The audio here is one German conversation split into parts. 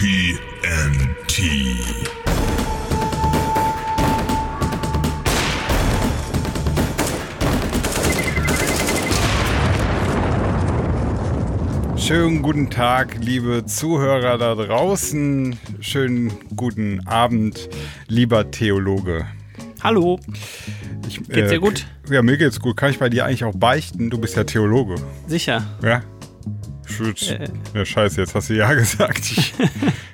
TNT. Schönen guten Tag, liebe Zuhörer da draußen. Schönen guten Abend, lieber Theologe. Hallo. Ich, Geht's dir gut? Ja, mir geht's gut. Kann ich bei dir eigentlich auch beichten? Du bist ja Theologe. Sicher. Ja? Schütz. Äh. Ja, scheiße, jetzt hast du ja gesagt. Ich,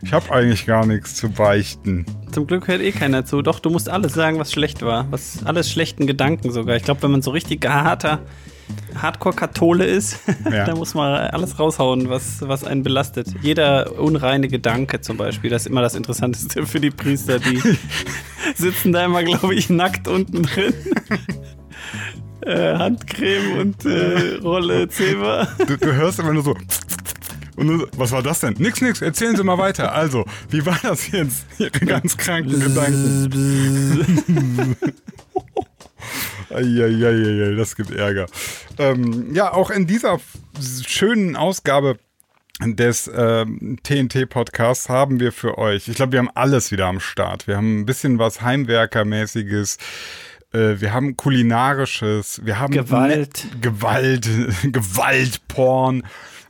ich habe eigentlich gar nichts zu beichten. Zum Glück hört eh keiner zu. Doch, du musst alles sagen, was schlecht war. Was alles schlechten Gedanken sogar. Ich glaube, wenn man so richtig harter Hardcore-Kathole ist, Ja. da muss man alles raushauen, was, was einen belastet. Jeder unreine Gedanke zum Beispiel, das ist immer das Interessanteste für die Priester. Die sitzen da immer, glaube ich, nackt unten drin. Äh, Handcreme und äh, Rolle Zewa. Du, du hörst immer nur so. Und du, was war das denn? Nix, nix, erzählen Sie mal weiter. Also, wie war das jetzt? Ihre ganz kranken Gedanken. Eieieiei, das gibt Ärger. Ähm, ja, auch in dieser schönen Ausgabe des ähm, TNT-Podcasts haben wir für euch, ich glaube, wir haben alles wieder am Start. Wir haben ein bisschen was Heimwerkermäßiges. Äh, wir haben kulinarisches, wir haben Gewalt. Ne Gewalt, Gewaltporn.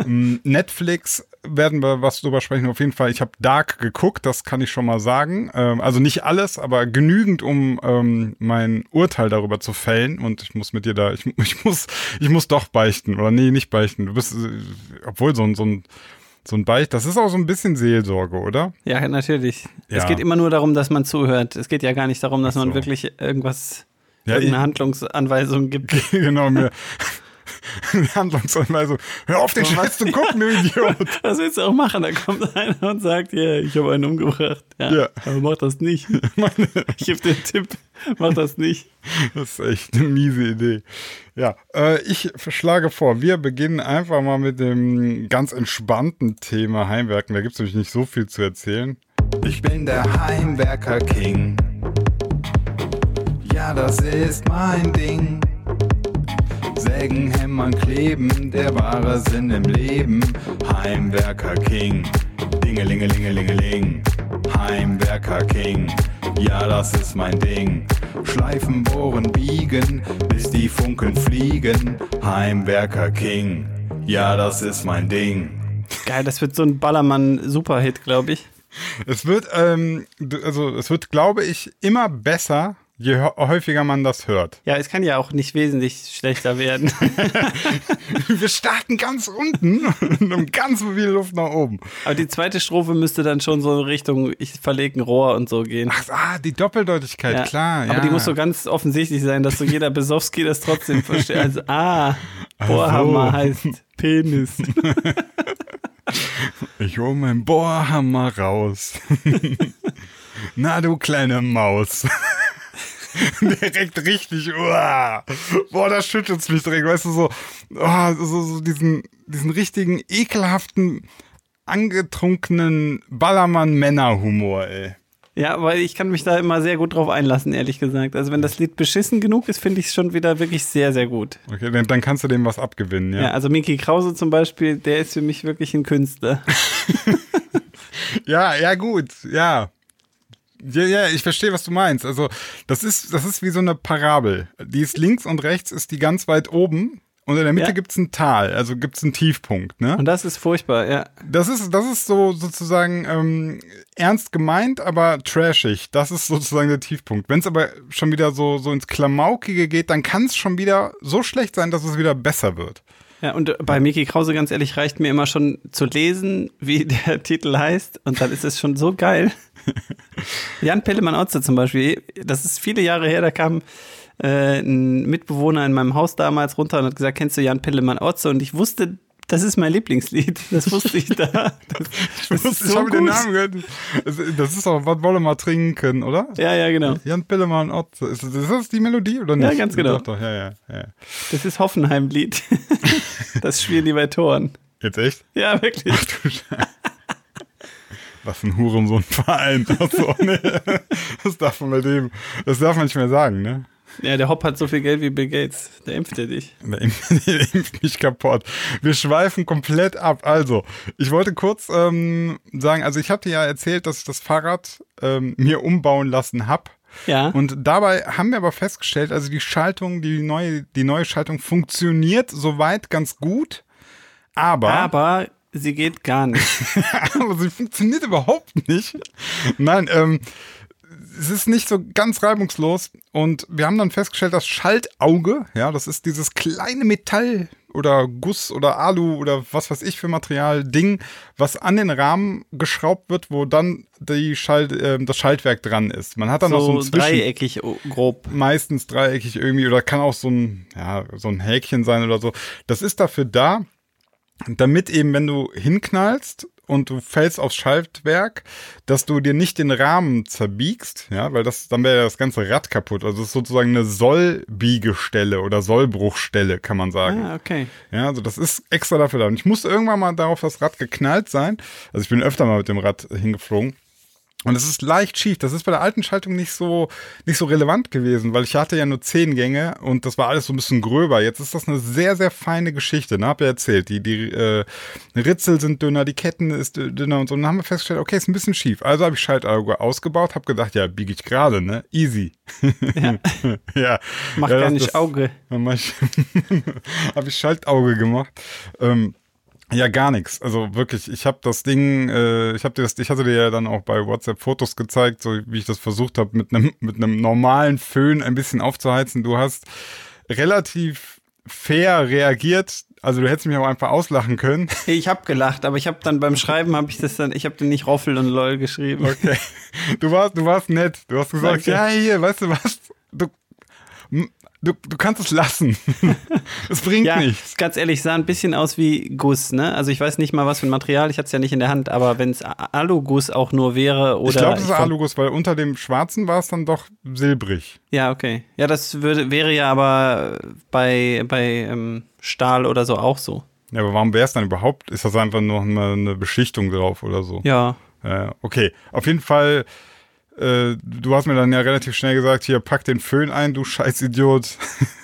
Mm, Netflix werden wir was drüber sprechen. Auf jeden Fall, ich habe Dark geguckt, das kann ich schon mal sagen. Ähm, also nicht alles, aber genügend, um ähm, mein Urteil darüber zu fällen. Und ich muss mit dir da, ich, ich muss, ich muss doch beichten. Oder nee, nicht beichten. Du bist, äh, obwohl so ein, so ein, so ein Beicht, das ist auch so ein bisschen Seelsorge, oder? Ja, natürlich. Ja. Es geht immer nur darum, dass man zuhört. Es geht ja gar nicht darum, dass so. man wirklich irgendwas, Ja, irgendeine ich- Handlungsanweisung gibt. genau, mir. Handlungsanweisung. Hör auf, den Scheiß zu gucken, du Idiot. Was willst du auch machen? Da kommt einer und sagt, ja, ich habe einen umgebracht. Ja, Ja. aber mach das nicht. Ich gebe dir einen Tipp, mach das nicht. Das ist echt eine miese Idee. Ja, äh, ich schlage vor, wir beginnen einfach mal mit dem ganz entspannten Thema Heimwerken. Da gibt es nämlich nicht so viel zu erzählen. Ich bin der Heimwerker King. Ja, das ist mein Ding. Sägen, hämmern, kleben, der wahre Sinn im Leben. Heimwerker King. Dingelingelingelingeling. Heimwerker King. Ja, das ist mein Ding. Schleifen, bohren, biegen, bis die Funken fliegen. Heimwerker King. Ja, das ist mein Ding. Geil, das wird so ein Ballermann-Superhit, glaube ich. Es wird, ähm, also es wird, glaube ich, immer besser, je hä- häufiger man das hört. Ja, es kann ja auch nicht wesentlich schlechter werden. Wir starten ganz unten und haben ganz viel Luft nach oben. Aber die zweite Strophe müsste dann schon so in Richtung, ich verlege ein Rohr und so gehen. Ach, ah, die Doppeldeutigkeit, Ja. klar. Aber ja. die muss so ganz offensichtlich sein, dass so jeder Besowski das trotzdem versteht. Also, ah, Bohrhammer so. heißt Penis. Ich hol meinen Bohrhammer raus. Na, du kleine Maus. direkt richtig, uah. boah, da schüttelt's mich direkt, weißt du, so, oh, so, so diesen, diesen richtigen, ekelhaften, angetrunkenen Ballermann-Männerhumor, ey. Ja, weil ich kann mich da immer sehr gut drauf einlassen, ehrlich gesagt. Also wenn das Lied beschissen genug ist, finde ich es schon wieder wirklich sehr, sehr gut. Okay, dann, dann kannst du dem was abgewinnen, ja. Ja, also Miki Krause zum Beispiel, der ist für mich wirklich ein Künstler. Ja, ja, gut, ja. Ja, ja, ich verstehe, was du meinst. Also, das ist, das ist wie so eine Parabel. Die ist links und rechts ist die ganz weit oben und in der Mitte Ja. gibt's ein Tal, also gibt's einen Tiefpunkt, ne? Und das ist furchtbar, ja. Das ist, das ist so sozusagen ähm, ernst gemeint, aber trashig. Das ist sozusagen der Tiefpunkt. Wenn es aber schon wieder so, so ins Klamaukige geht, dann kann es schon wieder so schlecht sein, dass es wieder besser wird. Ja, und äh, bei Miki Krause, ganz ehrlich, reicht mir immer schon zu lesen, wie der Titel heißt. Und dann ist es schon so geil. Jan Pellemann-Otze zum Beispiel, das ist viele Jahre her, da kam äh, ein Mitbewohner in meinem Haus damals runter und hat gesagt, kennst du Jan Pellemann-Otze? Und ich wusste, das ist mein Lieblingslied. Das wusste ich da. Das, das ist ich so habe den. Namen gehört. Das- ist auch, was wollen wir mal trinken, oder? Ja, ja, genau. Jan Pillemann Otze. Ist, ist das die Melodie oder nicht? Ja, ganz genau. Doch, doch, ja, ja, ja. Das ist Hoffenheim-Lied. Das spielen die bei Toren. Jetzt echt? Ja, wirklich. Du Scheiße. Was ein Hurensohn-Verein. Ach so, nee. Das darf man bei dem, das darf man nicht mehr sagen, ne? Ja, der Hopp hat so viel Geld wie Bill Gates. Der impft er dich. Der impft, der impft mich kaputt. Wir schweifen komplett ab. Also, ich wollte kurz ähm, sagen, also ich hatte ja erzählt, dass ich das Fahrrad ähm, mir umbauen lassen hab. Ja. Und dabei haben wir aber festgestellt, also die Schaltung, die neue, die neue Schaltung funktioniert soweit ganz gut, aber, Aber sie geht gar nicht. aber sie funktioniert überhaupt nicht. Nein, ähm, es ist nicht so ganz reibungslos und wir haben dann festgestellt, das Schaltauge, ja, das ist dieses kleine Metall oder Guss oder Alu oder was weiß ich für Material Ding, was an den Rahmen geschraubt wird, wo dann die Schalt, äh, das Schaltwerk dran ist. Man hat dann noch so so ein Zwischen dreieckig oh, grob. meistens dreieckig irgendwie oder kann auch so ein, ja, so ein Häkchen sein oder so. Das ist dafür da, damit eben, wenn du hinknallst und du fällst aufs Schaltwerk, dass du dir nicht den Rahmen zerbiegst, ja, weil das, dann wäre das ganze Rad kaputt. Also es ist sozusagen eine Sollbiegestelle oder Sollbruchstelle, kann man sagen. Ah, okay. Ja, also das ist extra dafür da. Und ich musste irgendwann mal darauf das Rad geknallt sein. Also ich bin öfter mal mit dem Rad hingeflogen. Und es ist leicht schief. Das ist bei der alten Schaltung nicht so, nicht so relevant gewesen, weil ich hatte ja nur zehn Gänge und das war alles so ein bisschen gröber. Jetzt ist das eine sehr, sehr feine Geschichte. Ne? Hab ja erzählt. Die, die äh, Ritzel sind dünner, die Ketten ist dünner und so. Und dann haben wir festgestellt, okay, ist ein bisschen schief. Also habe ich Schaltauge ausgebaut, habe gedacht, ja, biege ich gerade, ne? Easy. Ja. ja. Mach ja, gar nicht das- Auge. habe ich Schaltauge gemacht. Ähm, ja, gar nichts. Also wirklich, ich habe das Ding, äh, ich habe dir das, ich hatte dir ja dann auch bei WhatsApp Fotos gezeigt, so wie ich das versucht habe, mit einem mit einem normalen Föhn ein bisschen aufzuheizen. Du hast relativ fair reagiert. Also du hättest mich auch einfach auslachen können. Ich habe gelacht, aber ich habe dann beim Schreiben habe ich das dann, ich habe dann nicht Roffel und LOL geschrieben. Okay. Du warst, du warst nett. Du hast gesagt, Danke. ja, hier, weißt du was? Du, du, du kannst es lassen. es bringt Ja, nichts. ganz ehrlich, sah ein bisschen aus wie Guss, ne? Also ich weiß nicht mal, was für ein Material, ich hatte es ja nicht in der Hand, aber wenn es Aluguss auch nur wäre oder ich glaube, es ist Aluguss, weil unter dem Schwarzen war es dann doch silbrig. Ja, okay. Ja, das würde, wäre ja aber bei, bei ähm, Stahl oder so auch so. Ja, aber warum wäre es dann überhaupt? Ist das einfach eine, eine Beschichtung drauf oder so? Ja. Äh, okay, auf jeden Fall, äh, du hast mir dann ja relativ schnell gesagt, hier, pack den Föhn ein, du Scheißidiot.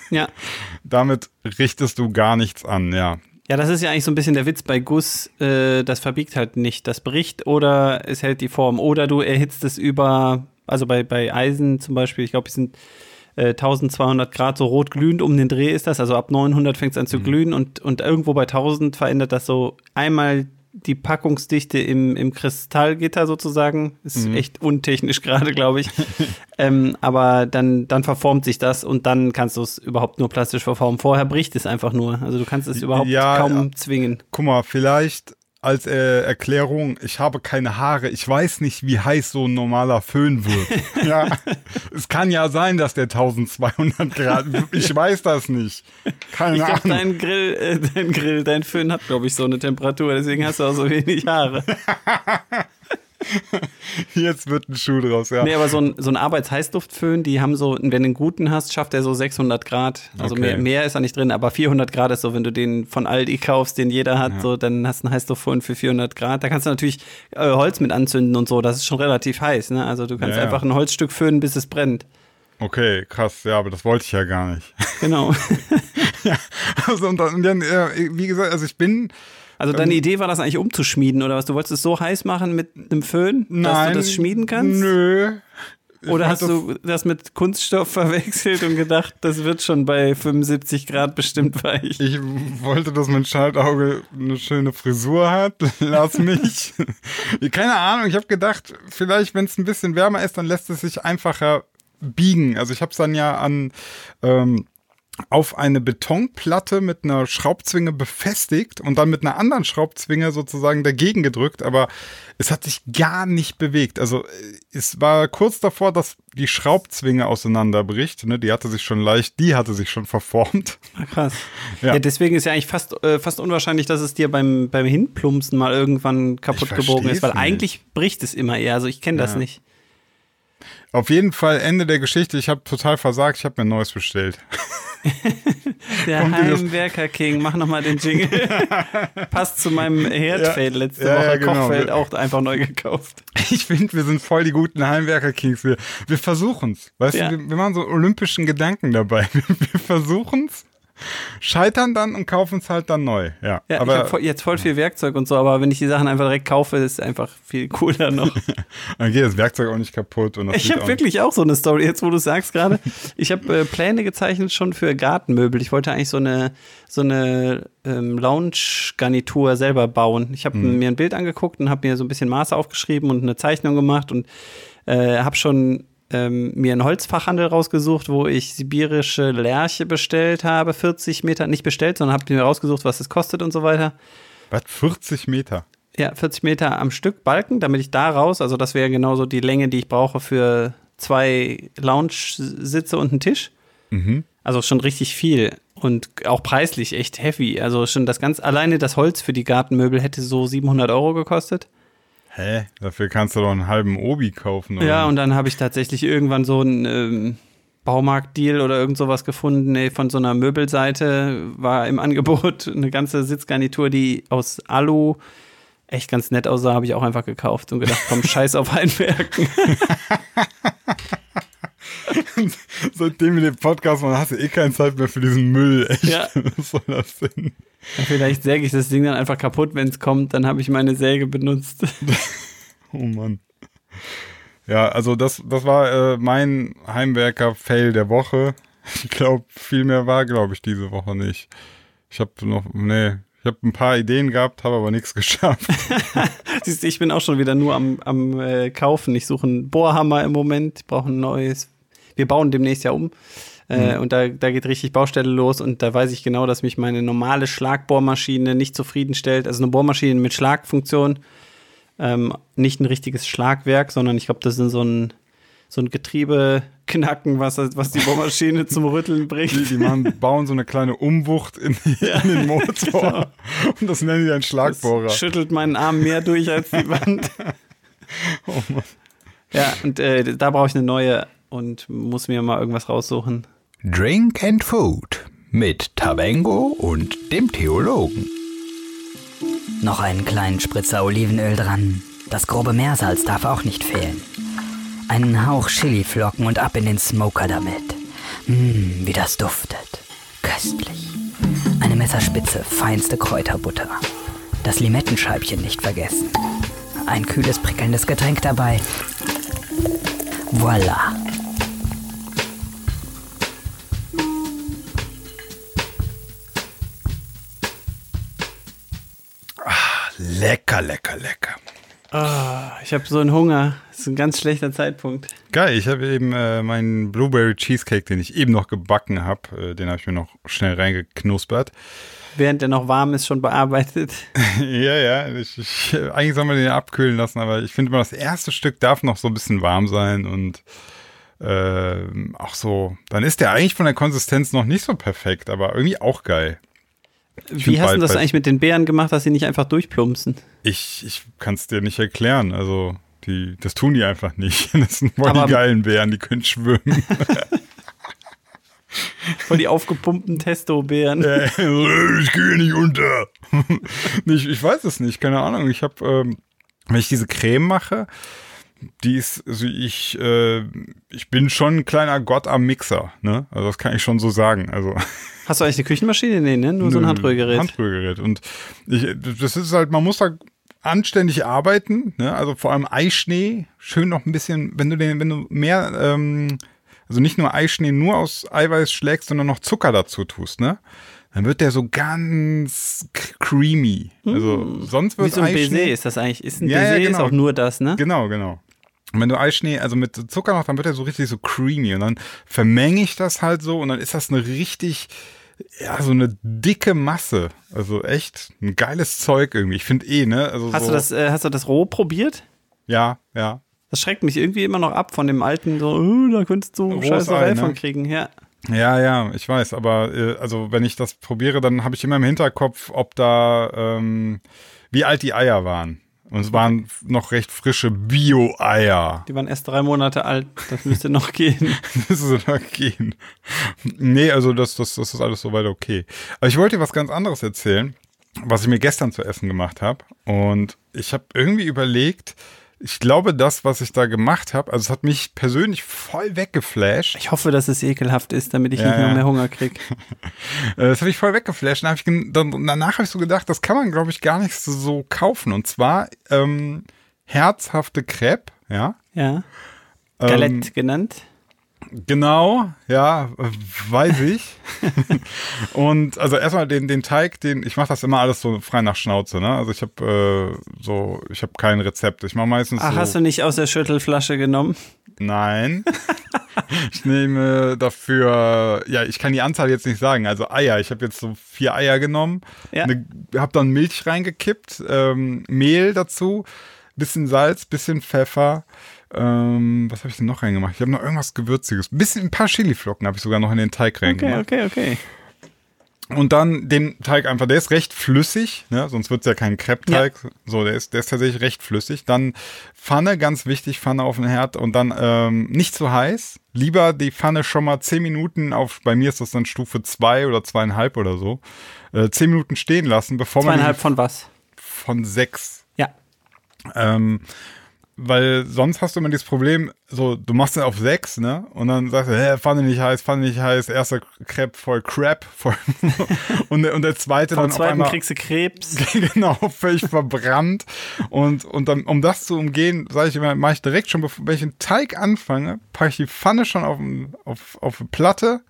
Ja. Damit richtest du gar nichts an, ja. Ja, das ist ja eigentlich so ein bisschen der Witz bei Guss, äh, das verbiegt halt nicht, das bricht oder es hält die Form oder du erhitzt es über, also bei, bei Eisen zum Beispiel, ich glaube, es sind äh, 1200 Grad, so rot glühend um den Dreh ist das, also ab 900 fängt es an zu glühen und, und irgendwo bei 1000 verändert das so einmal die Packungsdichte im, im Kristallgitter sozusagen. Ist echt untechnisch gerade, glaube ich. ähm, aber dann, dann verformt sich das und dann kannst du es überhaupt nur plastisch verformen. Vorher bricht es einfach nur. Also du kannst es überhaupt Ja, kaum ja. zwingen. Guck mal, vielleicht als äh, Erklärung, ich habe keine Haare, ich weiß nicht, wie heiß so ein normaler Föhn wird. ja, es kann ja sein, dass der 1200 Grad, ich weiß das nicht. Keine Ich Ahnung. dein Grill, äh, dein Grill, dein Föhn hat, glaube ich, so eine Temperatur, deswegen hast du auch so wenig Haare. Jetzt wird ein Schuh draus, ja. Nee, aber so ein, so ein Arbeitsheißluftföhn, die haben so, wenn du einen guten hast, schafft er so 600 Grad. Also Okay. mehr, mehr ist da nicht drin, aber 400 Grad ist so, wenn du den von Aldi kaufst, den jeder hat, so, dann hast du einen Heißluftföhn für 400 Grad. Da kannst du natürlich äh, Holz mit anzünden und so, das ist schon relativ heiß, ne? Also du kannst Ja, ja. einfach ein Holzstück föhnen, bis es brennt. Okay, krass, ja, aber das wollte ich ja gar nicht. Genau. ja, also und dann, wie gesagt, also ich bin, Also deine Idee war das eigentlich umzuschmieden oder was? Du wolltest es so heiß machen mit einem Föhn, dass nein. du das schmieden kannst? Nö. Oder hast du das mit Kunststoff verwechselt und gedacht, das wird schon bei 75 Grad bestimmt weich? Ich wollte, dass mein Schaltauge eine schöne Frisur hat. Lass mich. Keine Ahnung. Ich habe gedacht, vielleicht, wenn es ein bisschen wärmer ist, dann lässt es sich einfacher biegen. Also ich habe es dann ja an ähm, auf eine Betonplatte mit einer Schraubzwinge befestigt und dann mit einer anderen Schraubzwinge sozusagen dagegen gedrückt, aber es hat sich gar nicht bewegt. Also äh, es war kurz davor, dass die Schraubzwinge auseinanderbricht. Ne? Die hatte sich schon leicht, die hatte sich schon verformt. Ah, krass. Ja. Ja. deswegen ist ja eigentlich fast, äh, fast unwahrscheinlich, dass es dir beim, beim Hinplumpsen mal irgendwann kaputt gebogen ist, weil nicht. eigentlich bricht es immer eher. Also ich kenne das Ja. nicht. Auf jeden Fall Ende der Geschichte. Ich habe total versagt. Ich habe mir ein neues bestellt. Der Kommt Heimwerker King, mach nochmal den Jingle. Passt zu meinem Herdfeld letzte Ja, Woche. ja, genau. Kochfeld auch einfach neu gekauft. Ich finde, wir sind voll die guten Heimwerker-Kings. Wir, wir versuchen's. Weißt Ja. du, wir, wir machen so olympischen Gedanken dabei. Wir, wir versuchen's, scheitern dann und kaufen es halt dann neu. Ja, Ja, ich aber habe jetzt voll viel Werkzeug und so, aber wenn ich die Sachen einfach direkt kaufe, ist es einfach viel cooler noch. dann geht das Werkzeug auch nicht kaputt. Und Ich habe wirklich auch so eine Story, jetzt wo du sagst gerade. Ich habe äh, Pläne gezeichnet schon für Gartenmöbel. Ich wollte eigentlich so eine, so eine ähm, Lounge-Garnitur selber bauen. Ich habe mir ein Bild angeguckt und habe mir so ein bisschen Maße aufgeschrieben und eine Zeichnung gemacht und äh, habe schon ähm, mir einen Holzfachhandel rausgesucht, wo ich sibirische Lärche bestellt habe, 40 Meter, nicht bestellt, sondern habe mir rausgesucht, was es kostet und so weiter. Was? 40 Meter? Ja, 40 Meter am Stück Balken, damit ich da raus, also das wäre genauso die Länge, die ich brauche für zwei Lounge-Sitze und einen Tisch. Mhm. Also schon richtig viel und auch preislich echt heavy. Also schon das ganz, alleine das Holz für die Gartenmöbel hätte so 700 Euro gekostet. Hä? Dafür kannst du doch einen halben Obi kaufen. Oder? Ja, und dann habe ich tatsächlich irgendwann so einen ähm, Baumarkt-Deal oder irgend sowas gefunden ey, von so einer Möbelseite. War im Angebot eine ganze Sitzgarnitur, die aus Alu echt ganz nett aussah, habe ich auch einfach gekauft und gedacht, komm, scheiß auf Einwerken. Seitdem wir den Podcast machen, hast du eh keine Zeit mehr für diesen Müll. Echt? Ja. Was soll das denn? Vielleicht säge ich das Ding dann einfach kaputt, wenn es kommt, dann habe ich meine Säge benutzt. Oh Mann. Ja, also das, das war äh, mein Heimwerker-Fail der Woche. Ich glaube, viel mehr war, glaube ich, diese Woche nicht. Ich habe noch, nee, ich habe ein paar Ideen gehabt, habe aber nichts geschafft. Siehst du, ich bin auch schon wieder nur am, am äh, Kaufen. Ich suche einen Bohrhammer im Moment, ich brauche ein neues. Wir bauen demnächst ja um. Äh, Und da, da geht richtig Baustelle los und da weiß ich genau, dass mich meine normale Schlagbohrmaschine nicht zufriedenstellt. Also eine Bohrmaschine mit Schlagfunktion, ähm, nicht ein richtiges Schlagwerk, sondern ich glaube, das ist so ein, so ein Getriebeknacken, was, was die Bohrmaschine zum Rütteln Die, bringt. die machen, bauen so eine kleine Umwucht in, in den Motor. Und das nennen die dann Schlagbohrer. Das schüttelt meinen Arm mehr durch als die Wand. Oh Mann. Ja, und äh, da brauche ich eine neue und muss mir mal irgendwas raussuchen. Drink and Food mit Tabengo und dem Theologen. Noch einen kleinen Spritzer Olivenöl dran. Das grobe Meersalz darf auch nicht fehlen. Einen Hauch Chiliflocken und ab in den Smoker damit. Mmm, wie das duftet. Köstlich. Eine Messerspitze feinste Kräuterbutter. Das Limettenscheibchen nicht vergessen. Ein kühles, prickelndes Getränk dabei. Voila. Lecker, lecker, lecker. Ah, ich habe so einen Hunger. Das ist ein ganz schlechter Zeitpunkt. Geil, ich habe eben äh, meinen Blueberry Cheesecake, den ich eben noch gebacken habe, äh, den habe ich mir noch schnell reingeknuspert. Während der noch warm ist, schon bearbeitet. ja, ja, ich, ich, eigentlich soll man den abkühlen lassen, aber ich finde immer, das erste Stück darf noch so ein bisschen warm sein und äh, auch so, dann ist der eigentlich von der Konsistenz noch nicht so perfekt, aber irgendwie auch geil. Wie find hast du das eigentlich mit den Beeren gemacht, dass sie nicht einfach durchplumpsen? Ich, ich kann es dir nicht erklären, also die, das tun die einfach nicht. Das sind voll Aber- die geilen Bären, die können schwimmen. Voll die aufgepumpten Testo-Beeren. Äh, ich gehe nicht unter. ich, ich weiß es nicht, keine Ahnung. Ich habe, ähm, wenn ich diese Creme mache, die ist, also ich, äh, ich bin schon ein kleiner Gott am Mixer, ne? Also das kann ich schon so sagen. Also Hast du eigentlich eine Küchenmaschine? Nee, ne? Nur so ein Handrührgerät. Handrührgerät. Und ich, das ist halt, man muss da anständig arbeiten, ne? Also vor allem Eischnee, schön noch ein bisschen, wenn du den, wenn du mehr, ähm, also nicht nur Eischnee nur aus Eiweiß schlägst, sondern noch Zucker dazu tust, ne? Dann wird der so ganz creamy. Also sonst Wie wird so ein Eischnee. Baiser ist das eigentlich. Ist ein Ja, ja, Baiser ist genau. auch nur das, ne? Genau, genau. Und wenn du Eischnee, also mit Zucker noch, dann wird er so richtig so creamy und dann vermenge ich das halt so und dann ist das eine richtig, ja, so eine dicke Masse. Also echt ein geiles Zeug irgendwie. Ich finde eh, ne? Also Hast so, du das, äh, hast du das roh probiert? Ja, ja. Das schreckt mich irgendwie immer noch ab von dem alten, so, oh, da könntest du Scheißerei Ei, ne? von kriegen, ja. Ja, ja, ich weiß, aber äh, also wenn ich das probiere, dann habe ich immer im Hinterkopf, ob da, ähm, wie alt die Eier waren. Und es waren noch recht frische Bio-Eier. Die waren erst drei Monate alt. Das müsste noch gehen. Das ist noch gehen. Nee, also das, das, das ist alles soweit okay. Aber ich wollte dir was ganz anderes erzählen, was ich mir gestern zu essen gemacht habe. Und ich habe irgendwie überlegt, ich glaube, das, was ich da gemacht habe, also es hat mich persönlich voll weggeflasht. Ich hoffe, dass es ekelhaft ist, damit ich Ja, nicht noch mehr Hunger kriege. Äh, Das habe ich voll weggeflasht. Dann hab ich, dann, danach habe ich so gedacht, das kann man, glaube ich, gar nicht so, kaufen. Und zwar ähm, herzhafte Crepe, ja. Ja. Ähm, Galette genannt. Genau, ja, weiß ich. und also erstmal den, den Teig, den, ich mache das immer alles so frei nach Schnauze, ne? Also ich habe äh, so, ich habe kein Rezept. Ich mache meistens Ach, so. hast du nicht aus der Schüttelflasche genommen? Nein. ich nehme dafür, ja, ich kann die Anzahl jetzt nicht sagen. Also Eier. Ich habe jetzt so vier Eier genommen, Ja. ne, habe dann Milch reingekippt, ähm, Mehl dazu, bisschen Salz, bisschen Pfeffer. Ähm, was habe ich denn noch reingemacht? Ich habe noch irgendwas Gewürziges. Bisschen ein paar Chiliflocken habe ich sogar noch in den Teig Okay, reingemacht. okay, okay. Und dann den Teig einfach, der ist recht flüssig, ne? sonst wird es ja kein Crepe-Teig. So, der ist, der ist tatsächlich recht flüssig. Dann Pfanne, ganz wichtig, Pfanne auf den Herd und dann ähm, nicht zu heiß. Lieber die Pfanne schon mal 10 Minuten auf, bei mir ist das dann Stufe 2 oder zweieinhalb oder so, äh, 10 Minuten stehen lassen, bevor man Zweieinhalb von was? von 6 Ja. ähm, weil sonst hast du immer dieses Problem, so, du machst den auf 6, ne? Und dann sagst du, hä, Pfanne nicht heiß, Pfanne nicht heiß, erster Crepe voll Crap, voll und, der- und der zweite Vom dann auf zweiten einmal kriegst du Krebs. genau völlig verbrannt und und dann um das zu umgehen, sage ich immer, mache ich direkt schon bevor wenn ich den Teig anfange, packe ich die Pfanne schon auf auf auf eine Platte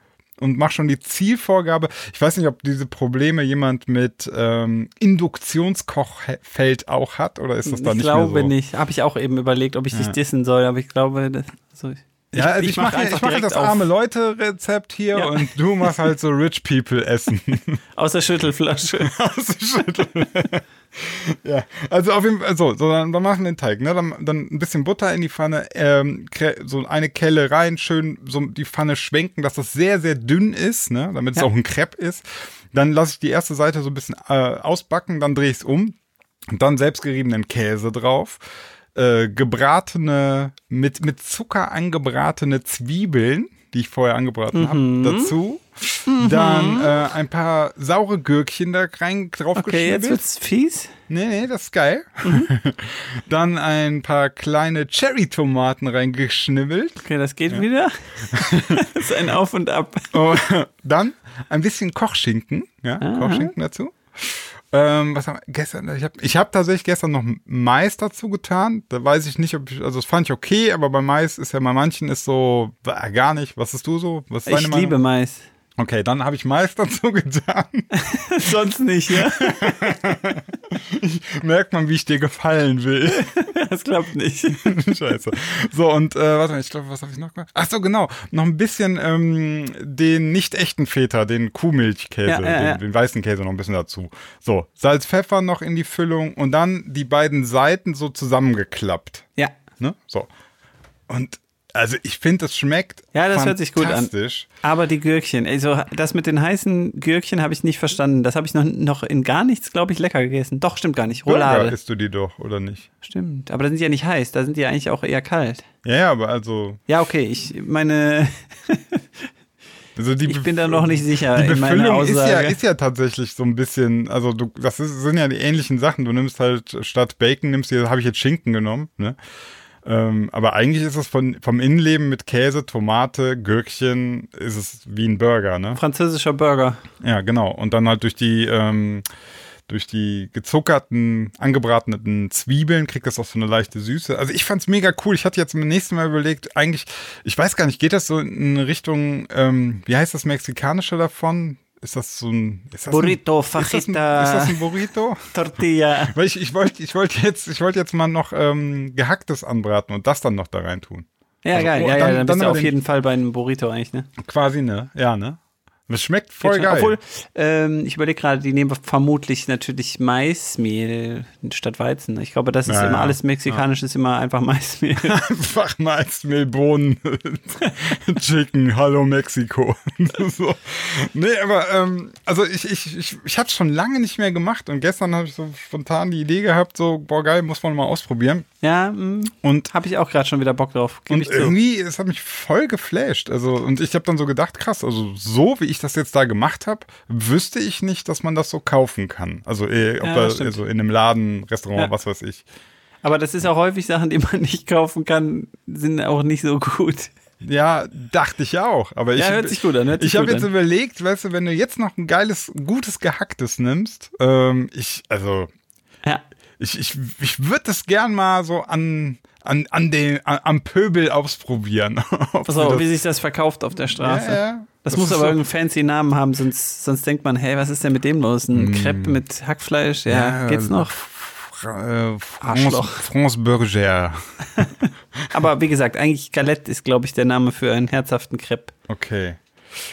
und mache schon die Zielvorgabe. Ich weiß nicht, ob diese Probleme jemand mit ähm, Induktionskochfeld auch hat oder ist das da ich nicht glaube mehr so? nicht. Habe ich auch eben überlegt, ob ich dich dissen soll, aber ich glaube, das, also ich, Ja, also ich, mach mache ich mache direkt das arme Leute Rezept hier Ja. und du machst halt so Rich People Essen. Aus der Schüttelflasche. auszuschütteln. ja, also auf jeden Fall, so, so dann, dann machen wir den Teig, ne? Dann, dann ein bisschen Butter in die Pfanne, ähm, so eine Kelle rein, schön so die Pfanne schwenken, dass das sehr, sehr dünn ist, ne? Damit es Ja. auch ein Crepe ist. Dann lasse ich die erste Seite so ein bisschen äh, ausbacken, dann drehe ich es um und dann selbstgeriebenen Käse drauf. Äh, gebratene, mit, mit Zucker angebratene Zwiebeln, die ich vorher angebraten habe, dazu. Dann äh, ein paar saure Gürkchen da rein drauf Okay, jetzt wird's fies. Nee, nee, das ist geil. Dann ein paar kleine Cherry-Tomaten reingeschnibbelt. Okay, das geht wieder. das ist ein Auf und Ab. Oh, dann ein bisschen Kochschinken. Ja, Kochschinken dazu. Ähm, was haben wir gestern? Ich habe ich hab tatsächlich gestern noch Mais dazu getan. Da weiß ich nicht, ob ich, also das fand ich okay, aber bei Mais ist ja bei manchen ist so gar nicht. Was ist du so? Was ist deine Ich Meinung? liebe Mais. Okay, dann habe ich Mais dazu getan. Sonst nicht, ja? Merkt man, wie ich dir gefallen will. Das klappt nicht. Scheiße. So, und äh, warte mal, ich glaube, was habe ich noch gemacht? Ach so, genau. Noch ein bisschen ähm, den nicht echten Feta, den Kuhmilchkäse, Ja, ja, den, ja. den weißen Käse noch ein bisschen dazu. So, Salz, Pfeffer noch in die Füllung und dann die beiden Seiten so zusammengeklappt. Ja. Ne? So. Und also ich finde, das schmeckt Ja, das hört sich gut an. fantastisch. Aber die Gürkchen, also das mit den heißen Gürkchen habe ich nicht verstanden. Das habe ich noch, noch in gar nichts, glaube ich, lecker gegessen. Doch, stimmt gar nicht. Burger Roulade. isst du die doch, oder nicht? Stimmt. Aber da sind die ja nicht heiß, da sind die ja eigentlich auch eher kalt. Ja, ja, aber also, Ja, okay, ich meine, also die ich bin da noch nicht sicher Die Befüllung ist ja, ist ja tatsächlich so ein bisschen, also du, das ist, sind ja die ähnlichen Sachen. Du nimmst halt statt Bacon nimmst du, habe ich jetzt Schinken genommen, ne? Ähm, aber eigentlich ist es von, vom Innenleben mit Käse, Tomate, Gürkchen, ist es wie ein Burger, ne? Französischer Burger. Ja, genau. Und dann halt durch die, ähm, durch die gezuckerten, angebratenen Zwiebeln kriegt das auch so eine leichte Süße. Also ich fand's mega cool. Ich hatte jetzt beim nächsten Mal überlegt, eigentlich, ich weiß gar nicht, geht das so in Richtung, ähm, wie heißt das Mexikanische davon? Ist das so ein das Burrito, ein, ist das, ein, Fajita. ist das ein Burrito? Tortilla. Weil ich, ich wollte ich wollte jetzt, ich wollte jetzt mal noch ähm, gehacktes anbraten und das dann noch da rein tun. Ja, Also, geil. oh, Ja, ja, dann- dann, dann bist du auf den- jeden Fall bei einem Burrito eigentlich, ne? Quasi, ne? Ja, ne? Das schmeckt voll geil. Obwohl, ähm, ich überlege gerade, die nehmen vermutlich natürlich Maismehl statt Weizen. Ich glaube, das ist Ja, immer ja. alles mexikanisch, ist immer einfach Maismehl. Einfach Maismehlbohnen, Chicken, Hallo Mexiko. so. Nee, aber ähm, also ich, ich, ich, ich habe schon lange nicht mehr gemacht und gestern habe ich so spontan die Idee gehabt, so, boah geil, muss man mal ausprobieren. Ja, mm, Und habe ich auch gerade schon wieder Bock drauf. Gebe Und ich zu. irgendwie, es hat mich voll geflasht. Also, und ich habe dann so gedacht, krass, also so wie ich das jetzt da gemacht habe, wüsste ich nicht, dass man das so kaufen kann. Also, eh, ob Ja, da also in einem Laden, Restaurant, Ja. was weiß ich. Aber das ist auch häufig Sachen, die man nicht kaufen kann, sind auch nicht so gut. Ja, dachte ich auch. Aber ich, Ja, hört sich gut an, hört sich ich habe jetzt an. überlegt, weißt du, wenn du jetzt noch ein geiles, gutes Gehacktes nimmst, ähm, ich, also, Ja. Ich, ich, ich würde das gern mal so an, an, an den, an, am Pöbel ausprobieren. Ob Pass auf, wie sich das verkauft auf der Straße. Ja, ja. Das, Das muss aber so- irgendeinen fancy Namen haben, sonst, sonst denkt man, hey, was ist denn mit dem los? Ein Crepe mit Hackfleisch? Ja, Ja, geht's noch? Äh, France, Arschloch. France Berger. Aber wie gesagt, eigentlich Galette ist, glaube ich, der Name für einen herzhaften Crepe. Okay.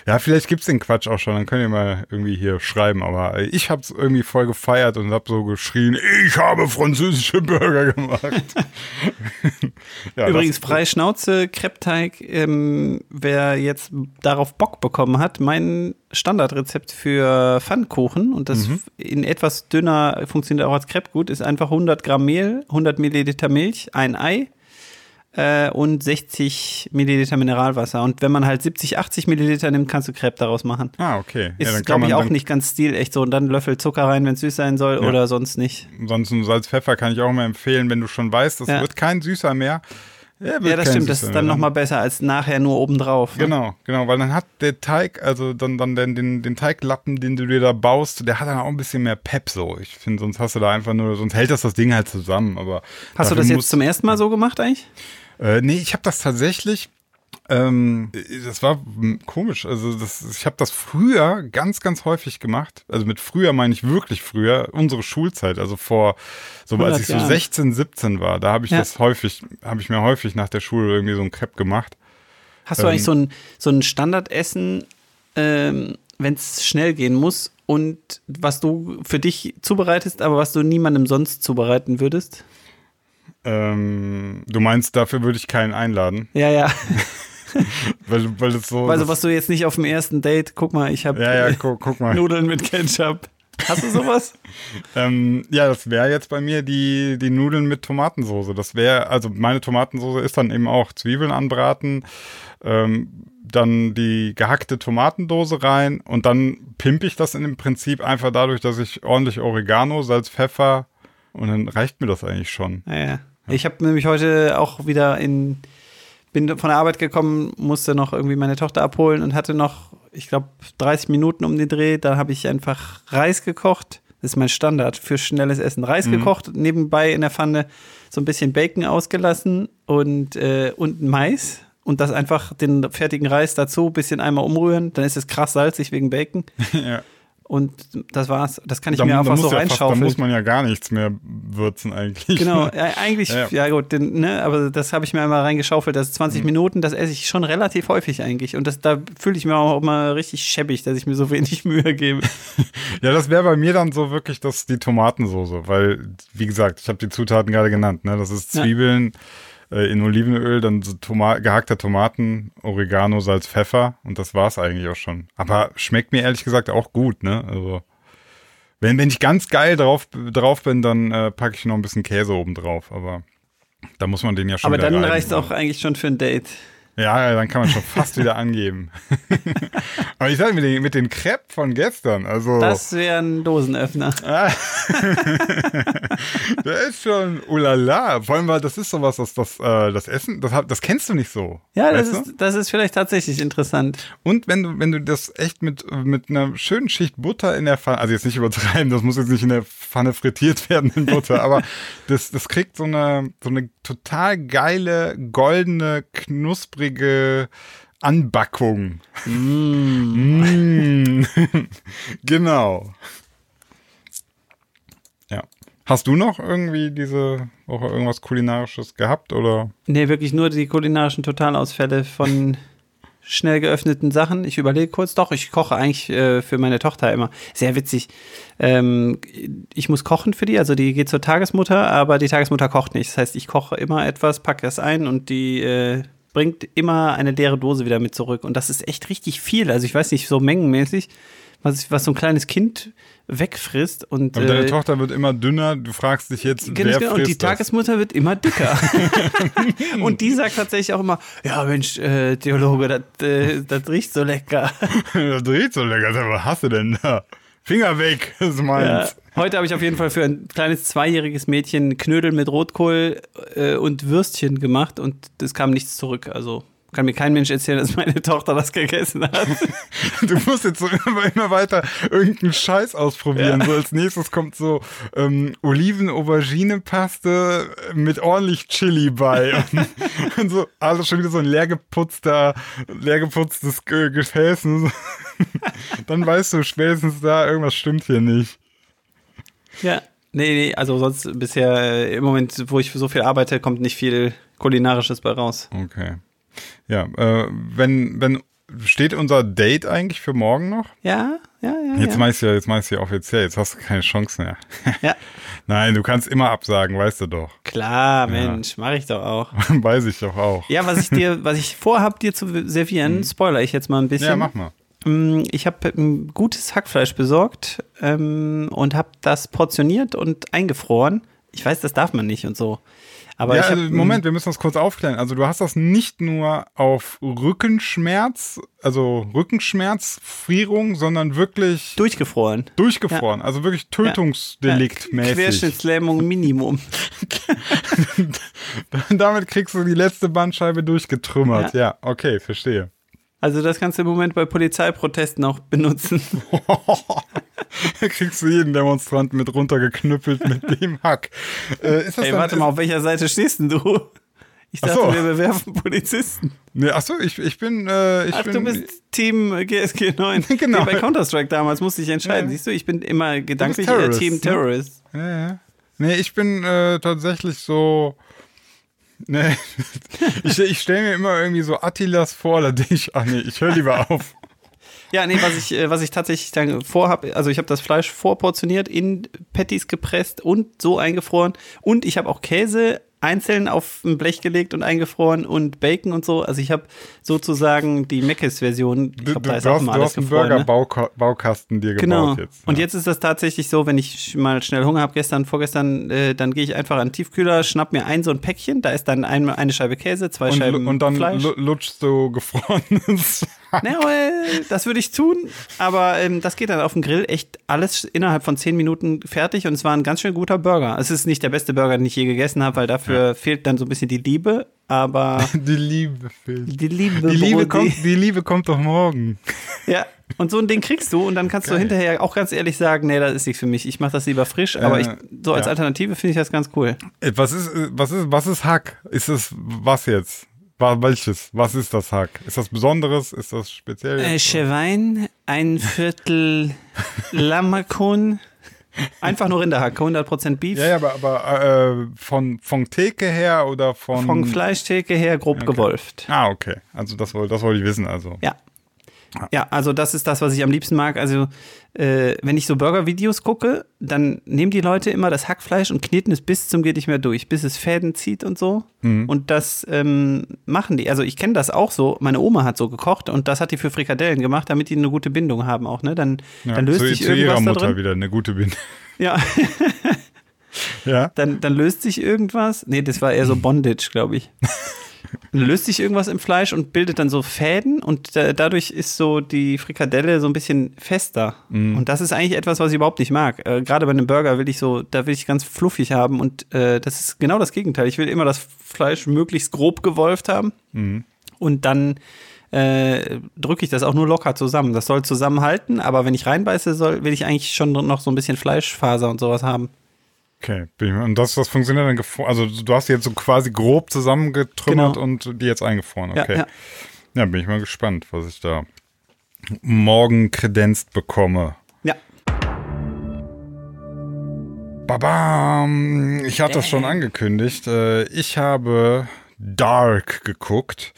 Ja, vielleicht gibt's den Quatsch auch schon, dann könnt ihr mal irgendwie hier schreiben, aber ich hab's irgendwie voll gefeiert und hab so geschrien, ich habe französische Burger gemacht. ja, Übrigens, freie Schnauze, Crepe-Teig, ähm, wer jetzt darauf Bock bekommen hat, mein Standardrezept für Pfannkuchen und das Mhm. in etwas dünner funktioniert auch als Crepe gut, ist einfach 100 Gramm Mehl, 100 Milliliter Milch, ein Ei äh, und 60 Milliliter Mineralwasser. Und wenn man halt 70, 80 Milliliter nimmt, kannst du Crepe daraus machen. Ah, okay. Ist, ja, kann glaube ich, auch nicht ganz stilecht so. Und dann Löffel Zucker rein, wenn es süß sein soll Ja. oder sonst nicht. Sonst ein Salz, Pfeffer kann ich auch mal empfehlen, wenn du schon weißt, das Ja. wird kein Süßer mehr. Ja, Ja, das stimmt. Das ist dann nochmal besser als nachher nur obendrauf. ne? Genau, genau, weil dann hat der Teig, also dann, dann den, den, den Teiglappen, den du dir da baust, der hat dann auch ein bisschen mehr Pep so. Ich finde, sonst hast du da einfach nur, sonst hält das das Ding halt zusammen. Aber Hast du das jetzt zum ersten Mal so gemacht eigentlich? Äh, nee, ich habe das tatsächlich. Ähm, das war komisch. Also das, ich habe das früher ganz, ganz häufig gemacht. Also mit früher meine ich wirklich früher, unsere Schulzeit. Also vor, so als 100 ich so Jahren. 16, 17 war, da habe ich Ja. das häufig, habe ich mir häufig nach der Schule irgendwie so ein Crepe gemacht. Hast du Ähm, eigentlich so ein, so ein Standardessen, ähm, wenn es schnell gehen muss und was du für dich zubereitest, aber was du niemandem sonst zubereiten würdest? Ähm, du meinst, dafür würde ich keinen einladen, Ja, ja. weil, weil das so. Also was du jetzt nicht auf dem ersten Date, guck mal, ich habe ja, ja, mal. Nudeln mit Ketchup. Hast du sowas? Ähm, ja, das wäre jetzt bei mir die, die Nudeln mit Tomatensoße. Das wäre, also meine Tomatensoße ist dann eben auch Zwiebeln anbraten, ähm, dann die gehackte Tomatendose rein und dann pimpe ich das in dem Prinzip einfach dadurch, dass ich ordentlich Oregano, Salz, Pfeffer und dann reicht mir das eigentlich schon. Ja, ja. Ich habe nämlich heute auch wieder in, bin von der Arbeit gekommen, musste noch irgendwie meine Tochter abholen und hatte noch, ich glaube, 30 Minuten um den Dreh. Da habe ich einfach Reis gekocht. Das ist mein Standard für schnelles Essen. Reis gekocht, nebenbei in der Pfanne so ein bisschen Bacon ausgelassen und, äh, und Mais. Und das einfach den fertigen Reis dazu, bisschen einmal umrühren. Dann ist es krass salzig wegen Bacon. ja. Und das war's. Das kann ich Da, mir einfach so ja fast, da reinschaufeln. muss man ja gar nichts mehr würzen eigentlich. Genau, ja, eigentlich, Ja, ja, ja. gut, den, ne, aber das habe ich mir einmal reingeschaufelt. Das ist Mhm. 20 Minuten, das esse ich schon relativ häufig eigentlich. Und das, da fühle ich mir auch immer richtig schäbig, dass ich mir so wenig Mühe gebe. Ja, das wäre bei mir dann so wirklich das die Tomatensoße, weil wie gesagt, ich habe die Zutaten gerade genannt, ne? Das ist Ja. Äh, in Olivenöl, dann so Toma gehackte Tomaten, Oregano, Salz, Pfeffer und das war's eigentlich auch schon. Aber schmeckt mir ehrlich gesagt auch gut, ne? Also wenn, wenn ich ganz geil drauf, drauf bin, dann äh, packe ich noch ein bisschen Käse oben drauf, aber da muss man den ja schon aber dann reicht es ne? auch eigentlich schon für ein Date. Ja, dann kann man schon fast wieder angeben. aber ich sage mit den, mit den Crepe von gestern, also Das wäre ein Dosenöffner. Der ist schon ulala. Vor allem, weil das ist sowas, das, das, äh, das Essen, das, das kennst du nicht so. Ja, das du? ist, das ist vielleicht tatsächlich interessant. Und wenn du, wenn du das echt mit, mit einer schönen Schicht Butter in der Pfanne, also jetzt nicht übertreiben, das muss jetzt nicht in der Pfanne frittiert werden in Butter, aber das, das kriegt so eine, so eine total geile, goldene, knusprige Anbackung. Mm. genau. Ja. Hast du noch irgendwie diese Woche irgendwas Kulinarisches gehabt oder? Nee, wirklich nur die kulinarischen Totalausfälle von schnell geöffneten Sachen. Ich überlege kurz, doch, ich koche eigentlich äh, für meine Tochter immer. Sehr witzig. Ähm, ich muss kochen für die, also die geht zur Tagesmutter, aber die Tagesmutter kocht nicht. Das heißt, ich koche immer etwas, packe es ein und die äh, bringt immer eine leere Dose wieder mit zurück. Und das ist echt richtig viel. Also ich weiß nicht, so mengenmäßig, was, was so ein kleines Kind wegfrisst. Und, Und deine äh, Tochter wird immer dünner. Du fragst dich jetzt, wer genau. und die das? Tagesmutter wird immer dicker. und die sagt tatsächlich auch immer, ja Mensch, äh, Theologe, das, äh, das riecht so lecker. das dreht so lecker. Was hast du denn da? Finger weg, das ist Ja. meins. Heute habe ich auf jeden Fall für ein kleines zweijähriges Mädchen Knödel mit Rotkohl äh, und Würstchen gemacht und es kam nichts zurück. Also kann mir kein Mensch erzählen, dass meine Tochter das gegessen hat. Du musst jetzt so immer, immer weiter irgendeinen Scheiß ausprobieren. Ja. So als nächstes kommt so ähm, Oliven-Aubergine-Paste mit ordentlich Chili bei. Und, und so alles schon wieder so ein leergeputzter, leergeputztes Ge- Gefäß. So. Dann weißt du spätestens da, irgendwas stimmt hier nicht. ja. Nee, nee, also sonst bisher äh, im Moment, wo ich so viel arbeite, kommt nicht viel Kulinarisches bei raus. Okay. Ja, äh, wenn, wenn, steht unser Date eigentlich für morgen noch? Ja, ja, ja. Jetzt ja. meinst du ja, jetzt meinst du ja offiziell, jetzt hast du keine Chance mehr. ja. Nein, du kannst immer absagen, weißt du doch. Klar, Mensch, mache ich doch auch. Weiß ich doch auch. Ja, was ich dir, was ich vorhab, dir zu servieren, spoiler ich jetzt mal ein bisschen. Mhm. Ja, mach mal. Mm, Ich habe ein gutes Hackfleisch besorgt ähm, und habe das portioniert und eingefroren. Ich weiß, das darf man nicht und so. Aber ja, hab, also, Moment, wir müssen das kurz aufklären. Also du hast das nicht nur auf Rückenschmerz, also Rückenschmerzfrierung, sondern wirklich durchgefroren. durchgefroren. Also wirklich Tötungsdeliktmäßig. Querschnittslähmung Minimum. Damit kriegst du die letzte Bandscheibe durchgetrümmert. Ja, okay, verstehe. Also das kannst du im Moment bei Polizeiprotesten auch benutzen. da kriegst du jeden Demonstranten mit runtergeknüppelt mit dem Hack. Äh, ist das Ey, dann, warte mal, auf welcher Seite stehst denn du? Ich Ach dachte, so. wir bewerfen Polizisten. Nee, achso, ich, ich bin. Äh, ich Ach, bin du bist Team GSG 9. Genau. Wie bei Counter-Strike damals musste ich entscheiden. Ja. Siehst du, ich bin immer gedanklich äh, Terrorist, Team ne? Terrorist. Ja, ja. Nee, ich bin äh, tatsächlich so. Nee, ich, ich stelle mir immer irgendwie so Attilas vor, da denke ich, ach nee, ich höre lieber auf. Ja, nee, was ich, äh, was ich tatsächlich dann vorhab, also ich habe das Fleisch vorportioniert, in Patties gepresst und so eingefroren. Und ich habe auch Käse einzeln auf ein Blech gelegt und eingefroren und Bacon und so. Also ich habe sozusagen die Meckes-Version. Ich Du, glaube, da ist auch hast, immer du alles hast einen gefroren. Ne? Burger-Baukasten dir Genau. gebaut jetzt. Und ja. jetzt ist das tatsächlich so, wenn ich mal schnell Hunger habe, gestern, vorgestern, äh, dann gehe ich einfach an den Tiefkühler, schnapp mir ein so ein Päckchen, da ist dann ein, eine Scheibe Käse, zwei Und, Scheiben und dann Fleisch. lu- lutschst du gefrorenes. Na, äh, das würde ich tun, aber ähm, das geht dann auf dem Grill echt alles innerhalb von zehn Minuten fertig und es war ein ganz schön guter Burger. Es ist nicht der beste Burger, den ich je gegessen habe, weil dafür fehlt dann so ein bisschen die Liebe, aber Die Liebe fehlt. die Liebe, Die Liebe, kommt, die Liebe kommt doch morgen. Ja, und so ein Ding kriegst du und dann kannst du hinterher auch ganz ehrlich sagen, nee, das ist nichts für mich. Ich mache das lieber frisch, aber Äh, ich, so als ja. Alternative finde ich das ganz cool. Äh, Was ist, äh, was ist, was ist Hack? Ist es was jetzt? Welches? Was ist das Hack? Ist das Besonderes? Ist das speziell? Äh, Chewein, ein Viertel Lammerkuhn, einfach nur Rinderhack, 100% Beef. ja, ja, aber, aber äh, von, von Theke her oder von. Von Fleischtheke her grob gewolft. Ah, okay. Also das wollte das wollte ich wissen. Also. Ja. Ja, also das ist das, was ich am liebsten mag. Also, äh, wenn ich so Burger-Videos gucke, dann nehmen die Leute immer das Hackfleisch und kneten es bis zum geht nicht mehr durch, bis es Fäden zieht und so. Mhm. Und das ähm, machen die. Also ich kenne das auch so. Meine Oma hat so gekocht und das hat die für Frikadellen gemacht, damit die eine gute Bindung haben auch. Ne? Dann, Ja, dann löst zu, sich zu ihrer irgendwas da Mutter wieder eine gute Bindung. Ja, ja. dann, dann löst sich irgendwas. Nee, das war eher so Bondage, glaube ich. Löst sich irgendwas im Fleisch und bildet dann so Fäden und äh, dadurch ist so die Frikadelle so ein bisschen fester. Und das ist eigentlich etwas, was ich überhaupt nicht mag. Äh, Gerade bei einem Burger will ich so, da will ich ganz fluffig haben und äh, das ist genau das Gegenteil. Ich will immer das Fleisch möglichst grob gewolft haben und dann äh, drücke ich das auch nur locker zusammen. Das soll zusammenhalten, aber wenn ich reinbeiße, soll, will ich eigentlich schon noch so ein bisschen Fleischfaser und sowas haben. Okay. bin ich mal- Und das, das funktioniert dann gefroren. Also du hast die jetzt so quasi grob zusammengetrümmert Genau. und die jetzt eingefroren. Ja, Okay. ja. ja, bin ich mal gespannt, was ich da morgen kredenzt bekomme. Ja. Babam! Ich hatte das schon angekündigt. Äh, Ich habe Dark geguckt.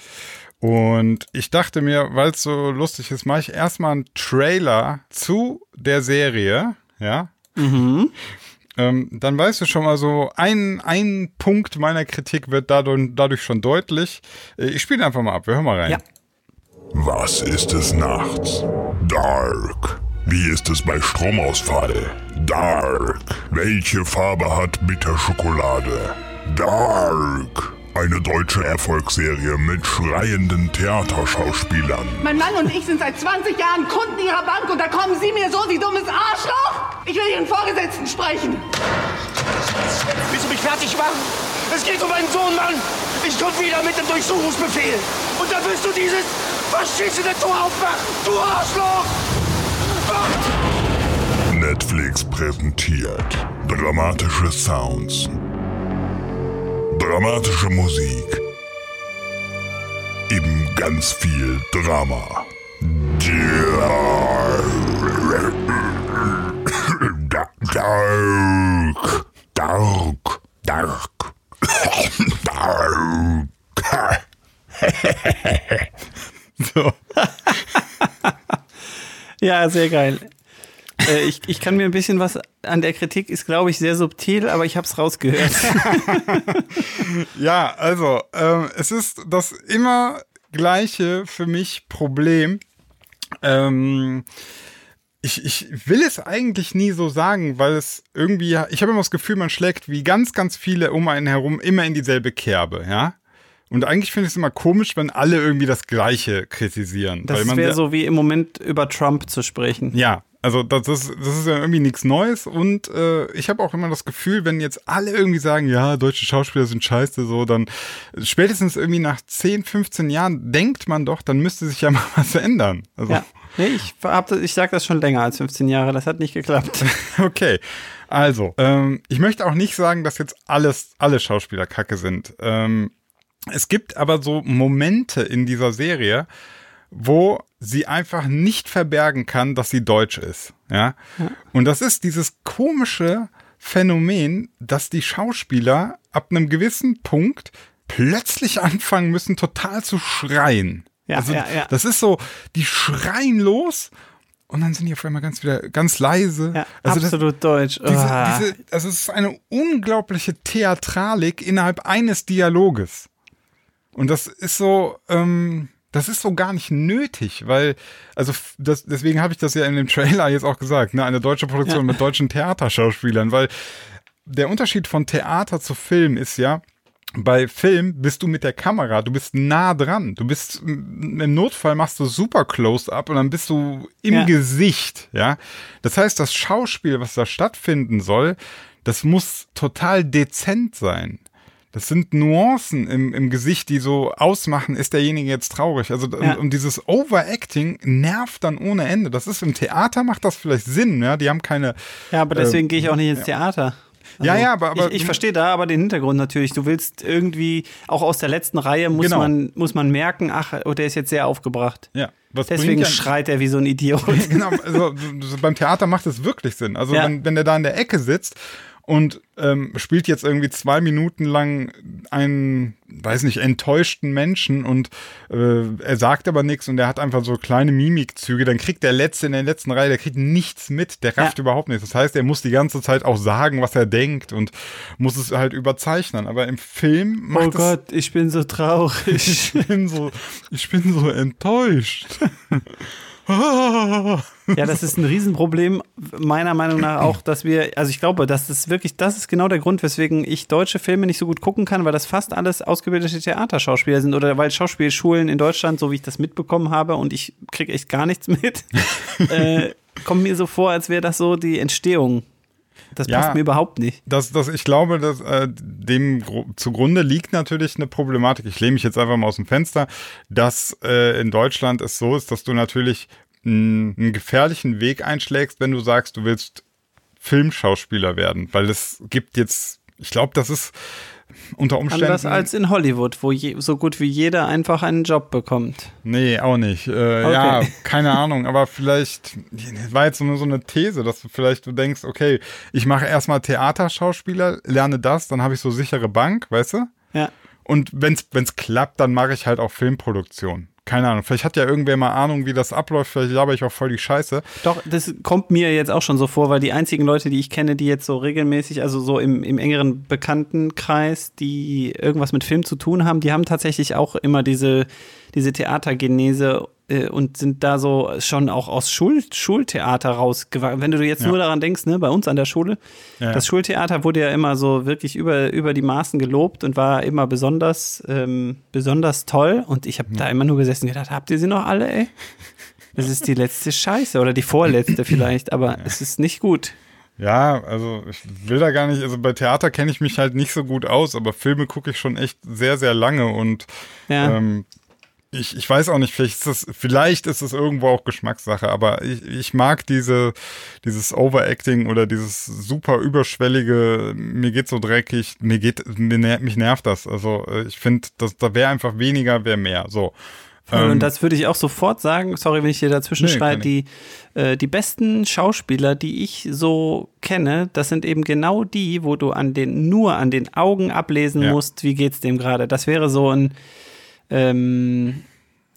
Und ich dachte mir, weil es so lustig ist, mache ich erstmal einen Trailer zu der Serie, ja. Mhm. Ähm, dann weißt du schon mal so, ein, ein Punkt meiner Kritik wird dadurch, dadurch schon deutlich. Äh, Ich spiele einfach mal ab, wir hören mal rein. Ja. Was ist es nachts? Dark. Wie ist es bei Stromausfall? Dark. Welche Farbe hat Bitterschokolade? Dark. Eine deutsche Erfolgsserie mit schreienden Theaterschauspielern. Mein Mann und ich sind seit 20 Jahren Kunden Ihrer Bank und da kommen Sie mir so, Sie dummes Arschloch! Ich will Ihren Vorgesetzten sprechen! Willst du mich fertig machen? Es geht um meinen Sohn, Mann! Ich komme wieder mit dem Durchsuchungsbefehl! Und dann willst du dieses verschissene Tor aufmachen! Du Arschloch! Netflix präsentiert dramatische Sounds, dramatische Musik, eben ganz viel Drama. Dark, dark, dark, dark. So. Ja, sehr geil. Äh, ich, ich kann mir ein bisschen was an der Kritik ist, glaube ich, sehr subtil, aber ich habe es rausgehört. Ja, also, ähm, es ist das immer gleiche für mich Problem. Ähm, ich, ich will es eigentlich nie so sagen, weil es irgendwie, ich habe immer das Gefühl, man schlägt wie ganz, ganz viele um einen herum immer in dieselbe Kerbe, ja. Und eigentlich finde ich es immer komisch, wenn alle irgendwie das Gleiche kritisieren. Das wäre so wie im Moment über Trump zu sprechen. Ja, also das ist, das ist ja irgendwie nichts Neues und äh, ich habe auch immer das Gefühl, wenn jetzt alle irgendwie sagen, ja, deutsche Schauspieler sind scheiße, so, dann spätestens irgendwie nach 10, 15 Jahren denkt man doch, dann müsste sich ja mal was ändern. Also, Ja. Nee, ich, hab das, ich sag das schon länger als 15 Jahre, das hat nicht geklappt. okay. Also, ähm, ich möchte auch nicht sagen, dass jetzt alles, alle Schauspieler kacke sind. Ähm, es gibt aber so Momente in dieser Serie, wo sie einfach nicht verbergen kann, dass sie deutsch ist. Ja. Und das ist dieses komische Phänomen, dass die Schauspieler ab einem gewissen Punkt plötzlich anfangen müssen, total zu schreien. Ja, also, ja, ja. Das ist so, die schreien los und dann sind die auf einmal ganz wieder ganz leise. Ja, also das, absolut deutsch. diese, diese, also es ist eine unglaubliche Theatralik innerhalb eines Dialoges. Und das ist so, ähm, das ist so gar nicht nötig, weil, also das, deswegen habe ich das ja in dem Trailer jetzt auch gesagt, ne, eine deutsche Produktion mit deutschen Theaterschauspielern, weil der Unterschied von Theater zu Film ist ja, bei Film bist du mit der Kamera, du bist nah dran. Du bist im Notfall machst du super Close-up und dann bist du im Ja. Gesicht, ja. Das heißt, das Schauspiel, was da stattfinden soll, das muss total dezent sein. Das sind Nuancen im, im Gesicht, die so ausmachen, ist derjenige jetzt traurig. Also Ja. und, und dieses Overacting nervt dann ohne Ende. Das ist im Theater macht das vielleicht Sinn, ja. Die haben keine Ja, aber deswegen äh, gehe ich auch nicht ins Theater. Ja, ja, aber- aber- ich, ich verstehe da aber den Hintergrund natürlich. Du willst irgendwie, auch aus der letzten Reihe muss, Genau. man, muss man merken, ach, oh, der ist jetzt sehr aufgebracht. Ja, was Deswegen schreit er wie so ein Idiot. genau, also so beim Theater macht es wirklich Sinn. Also Ja. wenn, wenn der da in der Ecke sitzt und ähm, spielt jetzt irgendwie zwei Minuten lang einen, weiß nicht, enttäuschten Menschen und äh, er sagt aber nichts und er hat einfach so kleine Mimikzüge, dann kriegt der Letzte in der letzten Reihe, der kriegt nichts mit, der rafft Ja. überhaupt nichts. Das heißt, er muss die ganze Zeit auch sagen, was er denkt und muss es halt überzeichnen. Aber im Film macht oh Gott, ich bin so traurig. ich bin so, ich bin so enttäuscht. Ja, das ist ein Riesenproblem, meiner Meinung nach auch, dass wir, also ich glaube, das ist wirklich, das ist genau der Grund, weswegen ich deutsche Filme nicht so gut gucken kann, weil das fast alles ausgebildete Theaterschauspieler sind oder weil Schauspielschulen in Deutschland, so wie ich das mitbekommen habe und ich kriege echt gar nichts mit, äh, kommt mir so vor, als wäre das so die Entstehung. Das Ja. passt mir überhaupt nicht. Das, das, ich glaube, dass äh, dem zugrunde liegt natürlich eine Problematik. Ich lehne mich jetzt einfach mal aus dem Fenster, dass äh, in Deutschland es so ist, dass du natürlich einen gefährlichen Weg einschlägst, wenn du sagst, du willst Filmschauspieler werden, weil es gibt jetzt, ich glaube, das ist unter Umständen. Anders als in Hollywood, wo je, so gut wie jeder einfach einen Job bekommt. Nee, auch nicht. Äh, Ja, keine Ahnung, aber vielleicht war jetzt nur so eine These, dass du vielleicht du denkst, okay, ich mache erstmal Theaterschauspieler, lerne das, dann habe ich so sichere Bank, weißt du? Ja. Und wenn's wenn's klappt, dann mache ich halt auch Filmproduktion. Keine Ahnung, vielleicht hat ja irgendwer mal Ahnung, wie das abläuft, vielleicht laber ich auch voll die Scheiße. Doch, das kommt mir jetzt auch schon so vor, weil die einzigen Leute, die ich kenne, die jetzt so regelmäßig, also so im, im engeren Bekanntenkreis, die irgendwas mit Film zu tun haben, die haben tatsächlich auch immer diese, diese Theatergenese äh, und sind da so schon auch aus Schul Schultheater rausgewachsen. Wenn du jetzt Ja. nur daran denkst, ne, bei uns an der Schule, Ja. das Schultheater wurde ja immer so wirklich über, über die Maßen gelobt und war immer besonders, ähm, besonders toll. Und ich habe da immer nur gesessen und gedacht, habt ihr sie noch alle, ey? Das ist die letzte Scheiße oder die vorletzte vielleicht, aber es ist nicht gut. Ja, also ich will da gar nicht, also bei Theater kenne ich mich halt nicht so gut aus, aber Filme gucke ich schon echt sehr, sehr lange und Ja. ähm, ich, ich weiß auch nicht, vielleicht ist das, vielleicht ist es irgendwo auch Geschmackssache, aber ich, ich mag diese, dieses Overacting oder dieses super überschwellige, mir geht so dreckig, mir geht, mir ner mich nervt das. Also äh, ich finde, da wäre einfach weniger, wäre mehr. So. Voll, Ähm, und das würde ich auch sofort sagen, sorry, wenn ich dir dazwischen Nee, schreie, die, äh, die besten Schauspieler, die ich so kenne, das sind eben genau die, wo du an den, nur an den Augen ablesen Ja. musst, wie geht's dem gerade. Das wäre so ein, ähm,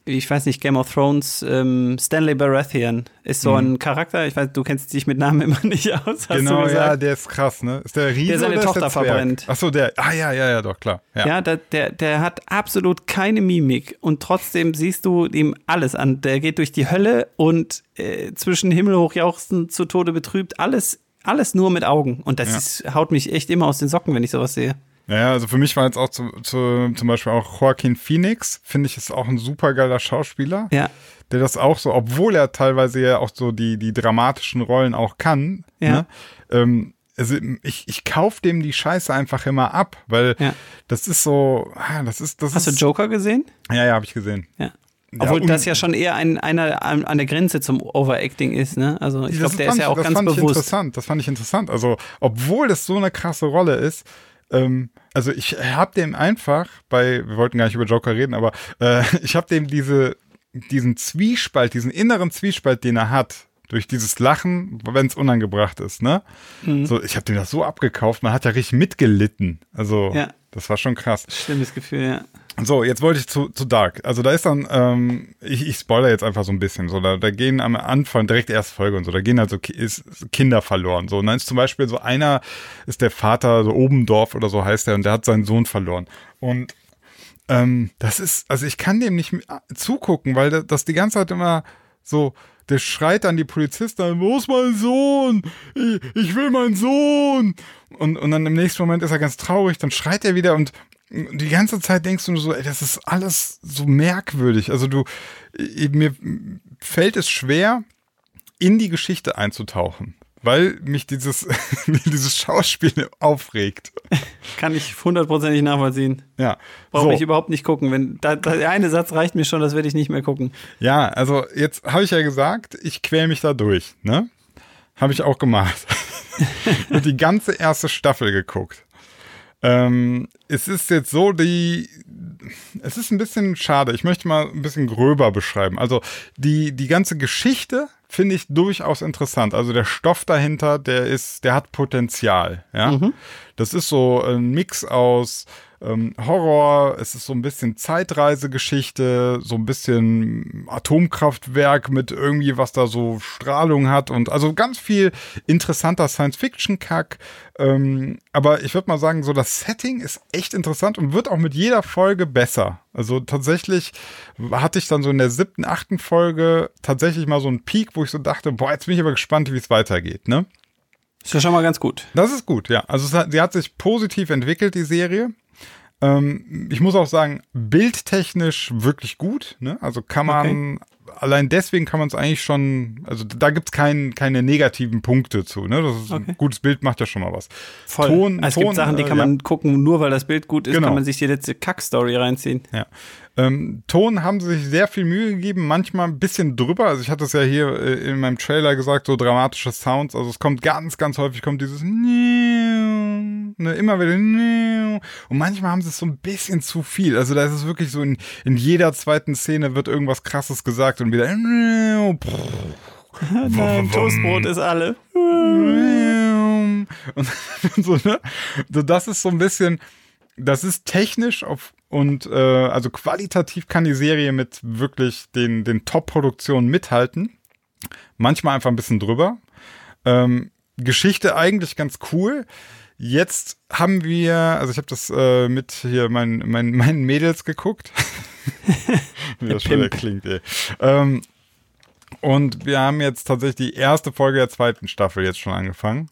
ich weiß nicht, Game of Thrones, ähm, Stanley Baratheon ist so ein Charakter, ich weiß, du kennst dich mit Namen immer nicht aus, Mhm. Genau, ja, der ist krass, ne? Ist der Riese Der seine Tochter der verbrennt. Ach so, der, ah ja, ja, ja, doch, klar. Ja. Ja, der, der, der hat absolut keine Mimik und trotzdem siehst du ihm alles an. Der geht durch die Hölle und äh, zwischen Himmel hochjauchzen zu Tode betrübt, alles, alles nur mit Augen. Und das Ja. ist, haut mich echt immer aus den Socken, wenn ich sowas sehe. Ja, also für mich war jetzt auch zu, zu, zum Beispiel auch Joaquin Phoenix, finde ich, ist auch ein super geiler Schauspieler, Ja, der das auch so, obwohl er teilweise ja auch so die, die dramatischen Rollen auch kann, Ja. ne? ähm, also ich, ich kauf dem die Scheiße einfach immer ab, weil Ja. das ist so, ah, das ist, das hast du ist, Joker gesehen? Ja, ja, habe ich gesehen. Ja. Obwohl und- das ja schon eher ein, einer an, der Grenze zum Overacting ist, ne? Also ich Das glaube, der ist ja auch das ganz fand Ich bewusst. interessant. Das fand ich interessant. Also, obwohl das so eine krasse Rolle ist, ähm, also ich habe dem einfach bei, wir wollten gar nicht über Joker reden, aber äh, ich habe dem diese, diesen Zwiespalt, diesen inneren Zwiespalt, den er hat, durch dieses Lachen, wenn es unangebracht ist, ne? Mhm. So, ich habe dem das so abgekauft, man hat ja richtig mitgelitten. Also, Ja. das war schon krass. Schlimmes Gefühl, ja. So, jetzt wollte ich zu, zu Dark. Also da ist dann, ähm, ich, ich spoiler jetzt einfach so ein bisschen. So, da, da gehen am Anfang direkt erste Folge und so, da gehen so Ki- ist Kinder verloren. So, und dann ist zum Beispiel so einer, ist der Vater, so Obendorf oder so heißt er, und der hat seinen Sohn verloren. Und ähm, das ist, also ich kann dem nicht zugucken, weil das, die ganze Zeit immer so, der schreit dann die Polizisten, wo ist mein Sohn? Ich, ich will meinen Sohn. Und, und dann im nächsten Moment ist er ganz traurig, dann schreit er wieder und die ganze Zeit denkst du nur so, ey, das ist alles so merkwürdig. Also du, mir fällt es schwer, in die Geschichte einzutauchen, weil mich dieses, dieses Schauspiel aufregt. Kann ich hundertprozentig nachvollziehen. Ja. Brauche so. ich überhaupt nicht gucken. Wenn da, da, der eine Satz reicht mir schon, das werde ich nicht mehr gucken. Ja, also jetzt habe ich ja gesagt, ich quäl mich da durch, ne? Habe ich auch gemacht. Und die ganze erste Staffel geguckt. Ähm, es ist jetzt so, die, es ist ein bisschen schade. Ich möchte mal ein bisschen gröber beschreiben. Also die, die ganze Geschichte finde ich durchaus interessant. Also der Stoff dahinter, der ist, der hat Potenzial. Ja, das ist so ein Mix aus ähm, Horror. Es ist so ein bisschen Zeitreisegeschichte, so ein bisschen Atomkraftwerk mit irgendwie was da so Strahlung hat und also ganz viel interessanter Science-Fiction-Kack. Ähm, aber ich würde mal sagen, so das Setting ist echt interessant und wird auch mit jeder Folge besser. Also tatsächlich hatte ich dann so in der siebten, achten Folge tatsächlich mal so einen Peak, wo ich so dachte, boah, jetzt bin ich aber gespannt, wie es weitergeht, ne? Ist ja schon mal ganz gut. Das ist gut, ja. Also sie hat sich positiv entwickelt, die Serie. Ähm, ich muss auch sagen, bildtechnisch wirklich gut. Ne? Also kann man, allein deswegen kann man es eigentlich schon, also da gibt es kein, keine negativen Punkte zu. Ne? Das ist Okay. ein gutes Bild macht ja schon mal was. Voll. Ton, es Ton, gibt Sachen, die äh, kann man gucken, nur weil das Bild gut ist, Genau. kann man sich die letzte Kack-Story reinziehen. Ja. Ähm, Ton haben sie sich sehr viel Mühe gegeben, manchmal ein bisschen drüber. Also ich hatte es ja hier äh, in meinem Trailer gesagt, so dramatische Sounds. Also es kommt ganz, ganz häufig kommt dieses ne, immer wieder und manchmal haben sie es so ein bisschen zu viel. Also da ist es wirklich so in, in jeder zweiten Szene wird irgendwas krasses gesagt und wieder Nein, Toastbrot ist alle. und so, ne? So, Das ist so ein bisschen, das ist technisch auf und äh, also qualitativ kann die Serie mit wirklich den, den Top-Produktionen mithalten. Manchmal einfach ein bisschen drüber. Ähm, Geschichte eigentlich ganz cool. Jetzt haben wir, also ich habe das äh, mit hier mein, mein, meinen Mädels geguckt. Wie das schon klingt, ey. Ähm, und wir haben jetzt tatsächlich die erste Folge der zweiten Staffel jetzt schon angefangen.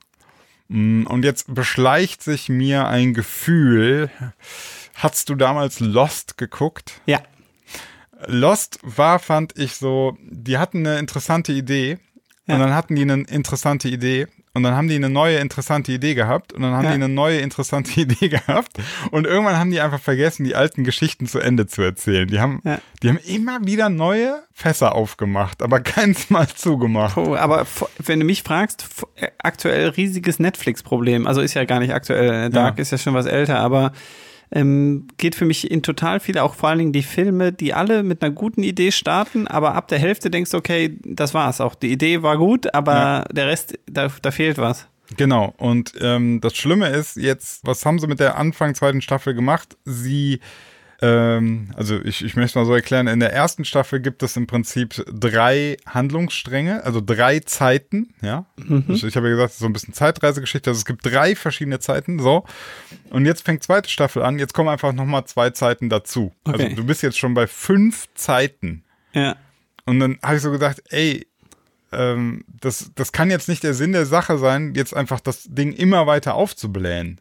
Mm, Und jetzt beschleicht sich mir ein Gefühl. Hast du damals Lost geguckt? Ja. Lost war, fand ich so, die hatten eine interessante Idee. Ja. Und dann hatten die eine interessante Idee. Und dann haben die eine neue interessante Idee gehabt. Und dann haben Ja. die eine neue interessante Idee gehabt. Und irgendwann haben die einfach vergessen, die alten Geschichten zu Ende zu erzählen. Die haben, Ja. die haben immer wieder neue Fässer aufgemacht, aber keins mal zugemacht. Oh, aber wenn du mich fragst, äh, aktuell riesiges Netflix-Problem. Also ist ja gar nicht aktuell. Dark Ja. ist ja schon was älter, aber ähm, geht für mich in total viele, auch vor allen Dingen die Filme, die alle mit einer guten Idee starten, aber ab der Hälfte denkst du, okay, das war's auch. Die Idee war gut, aber Ja. der Rest, da, da fehlt was. Genau. Und ähm, das Schlimme ist jetzt, was haben sie mit der Anfang zweiten Staffel gemacht? Sie, ähm, also ich, ich möchte mal so erklären, in der ersten Staffel gibt es im Prinzip drei Handlungsstränge, also drei Zeiten, ja. Also ich habe ja gesagt, so ein bisschen Zeitreisegeschichte, also es gibt drei verschiedene Zeiten, so. Und jetzt fängt zweite Staffel an, jetzt kommen einfach nochmal zwei Zeiten dazu. Okay. Also du bist jetzt schon bei fünf Zeiten. Ja. Und dann habe ich so gedacht, ey, ähm, das, das kann jetzt nicht der Sinn der Sache sein, jetzt einfach das Ding immer weiter aufzublähen.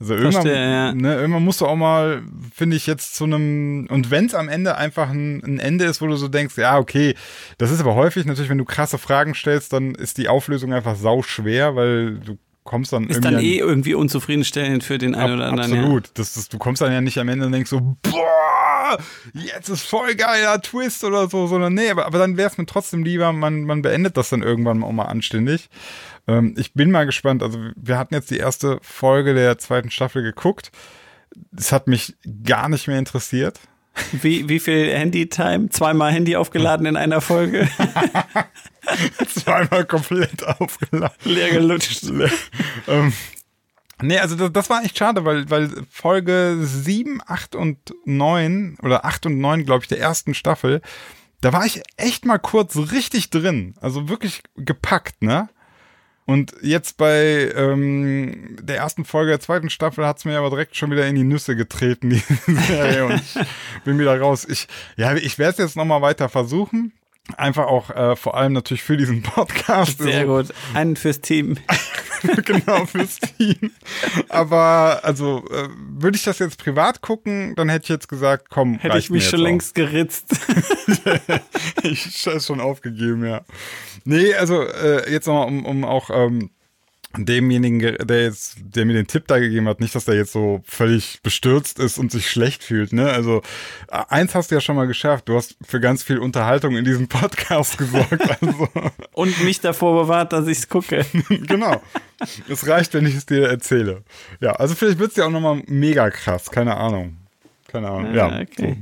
Also irgendwann, Verstehe, ja. ne, irgendwann musst du auch mal, finde ich, jetzt zu einem, und wenn es am Ende einfach ein, ein Ende ist, wo du so denkst, ja, okay, das ist aber häufig natürlich, wenn du krasse Fragen stellst, dann ist die Auflösung einfach sau schwer, weil du kommst dann Ist irgendwie dann an- eh irgendwie unzufriedenstellend für den einen Ab, oder anderen. absolut. Das, das, du kommst dann ja nicht am Ende und denkst so, boah, jetzt ist voll geiler Twist oder so, sondern nee, aber, aber dann wäre es mir trotzdem lieber, man, man beendet das dann irgendwann auch mal anständig. Ähm, ich bin mal gespannt. Also wir hatten jetzt die erste Folge der zweiten Staffel geguckt. Es hat mich gar nicht mehr interessiert. Wie, wie viel Handy-Time? Zweimal Handy aufgeladen in einer Folge? Zweimal komplett aufgeladen. Leer gelutscht. ähm, nee, also das, das war echt schade, weil, weil Folge 7, 8 und 9 oder 8 und 9, glaube ich, der ersten Staffel, da war ich echt mal kurz richtig drin. Also wirklich gepackt, ne? Und jetzt bei ähm, der ersten Folge der zweiten Staffel hat's mir aber direkt schon wieder in die Nüsse getreten, die Serie. Und ich bin wieder raus. Ich, ja, ich werde es jetzt nochmal weiter versuchen. Einfach auch äh, vor allem natürlich für diesen Podcast. Sehr Also, gut. Einen fürs Team. genau, fürs Team. Aber also äh, würde ich das jetzt privat gucken, dann hätte ich jetzt gesagt, komm, Hätte ich mich schon längst geritzt. ich habe schon aufgegeben, ja. Nee, also äh, jetzt nochmal, um, um auch ähm, demjenigen, ge- der jetzt, der mir den Tipp da gegeben hat, nicht, dass der jetzt so völlig bestürzt ist und sich schlecht fühlt, ne? Also äh, eins hast du ja schon mal geschafft, du hast für ganz viel Unterhaltung in diesem Podcast gesorgt. Also Und mich davor bewahrt, dass ich's gucke. genau. Es reicht, wenn ich es dir erzähle. Ja, also vielleicht wird es ja auch nochmal mega krass, keine Ahnung. Keine Ahnung. Ja, Ah, okay.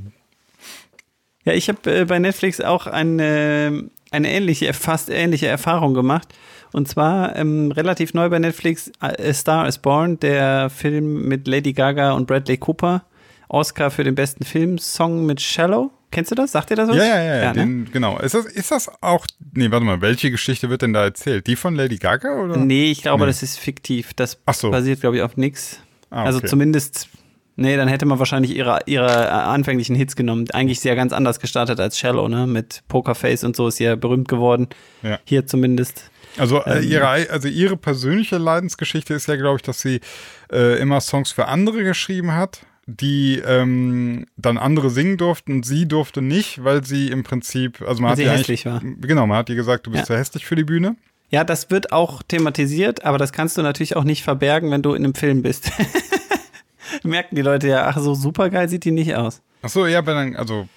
Ja, ich habe äh, bei Netflix auch eine, eine ähnliche, fast ähnliche Erfahrung gemacht. Und zwar ähm, relativ neu bei Netflix A Star is Born, der Film mit Lady Gaga und Bradley Cooper. Oscar für den besten Filmsong mit Shallow. Kennst du das? Sagt dir das was? Ja, ja, ja, ja ne? den, genau. Ist das, ist das auch, nee, warte mal, welche Geschichte wird denn da erzählt? Die von Lady Gaga oder? Nee, ich glaube, Nee. das ist fiktiv. Das so. basiert, glaube ich, auf nix. Ah, Also okay. zumindest, nee, dann hätte man wahrscheinlich ihre, ihre äh, anfänglichen Hits genommen. Eigentlich ist sie ja ganz anders gestartet als Shallow, ne? Mit Pokerface und so ist sie ja berühmt geworden. Ja. Hier zumindest. Also, äh, Ähm. ihre, also ihre persönliche Leidensgeschichte ist ja, glaube ich, dass sie äh, immer Songs für andere geschrieben hat, die ähm, dann andere singen durften und sie durfte nicht, weil sie im Prinzip, also man hat sie hässlich eigentlich, Genau, man hat ihr gesagt, du bist Ja. zu hässlich für die Bühne. Ja, das wird auch thematisiert, aber das kannst du natürlich auch nicht verbergen, wenn du in einem Film bist. Merken die Leute ja, ach so super geil sieht die nicht aus. Ach so, ja, aber dann, also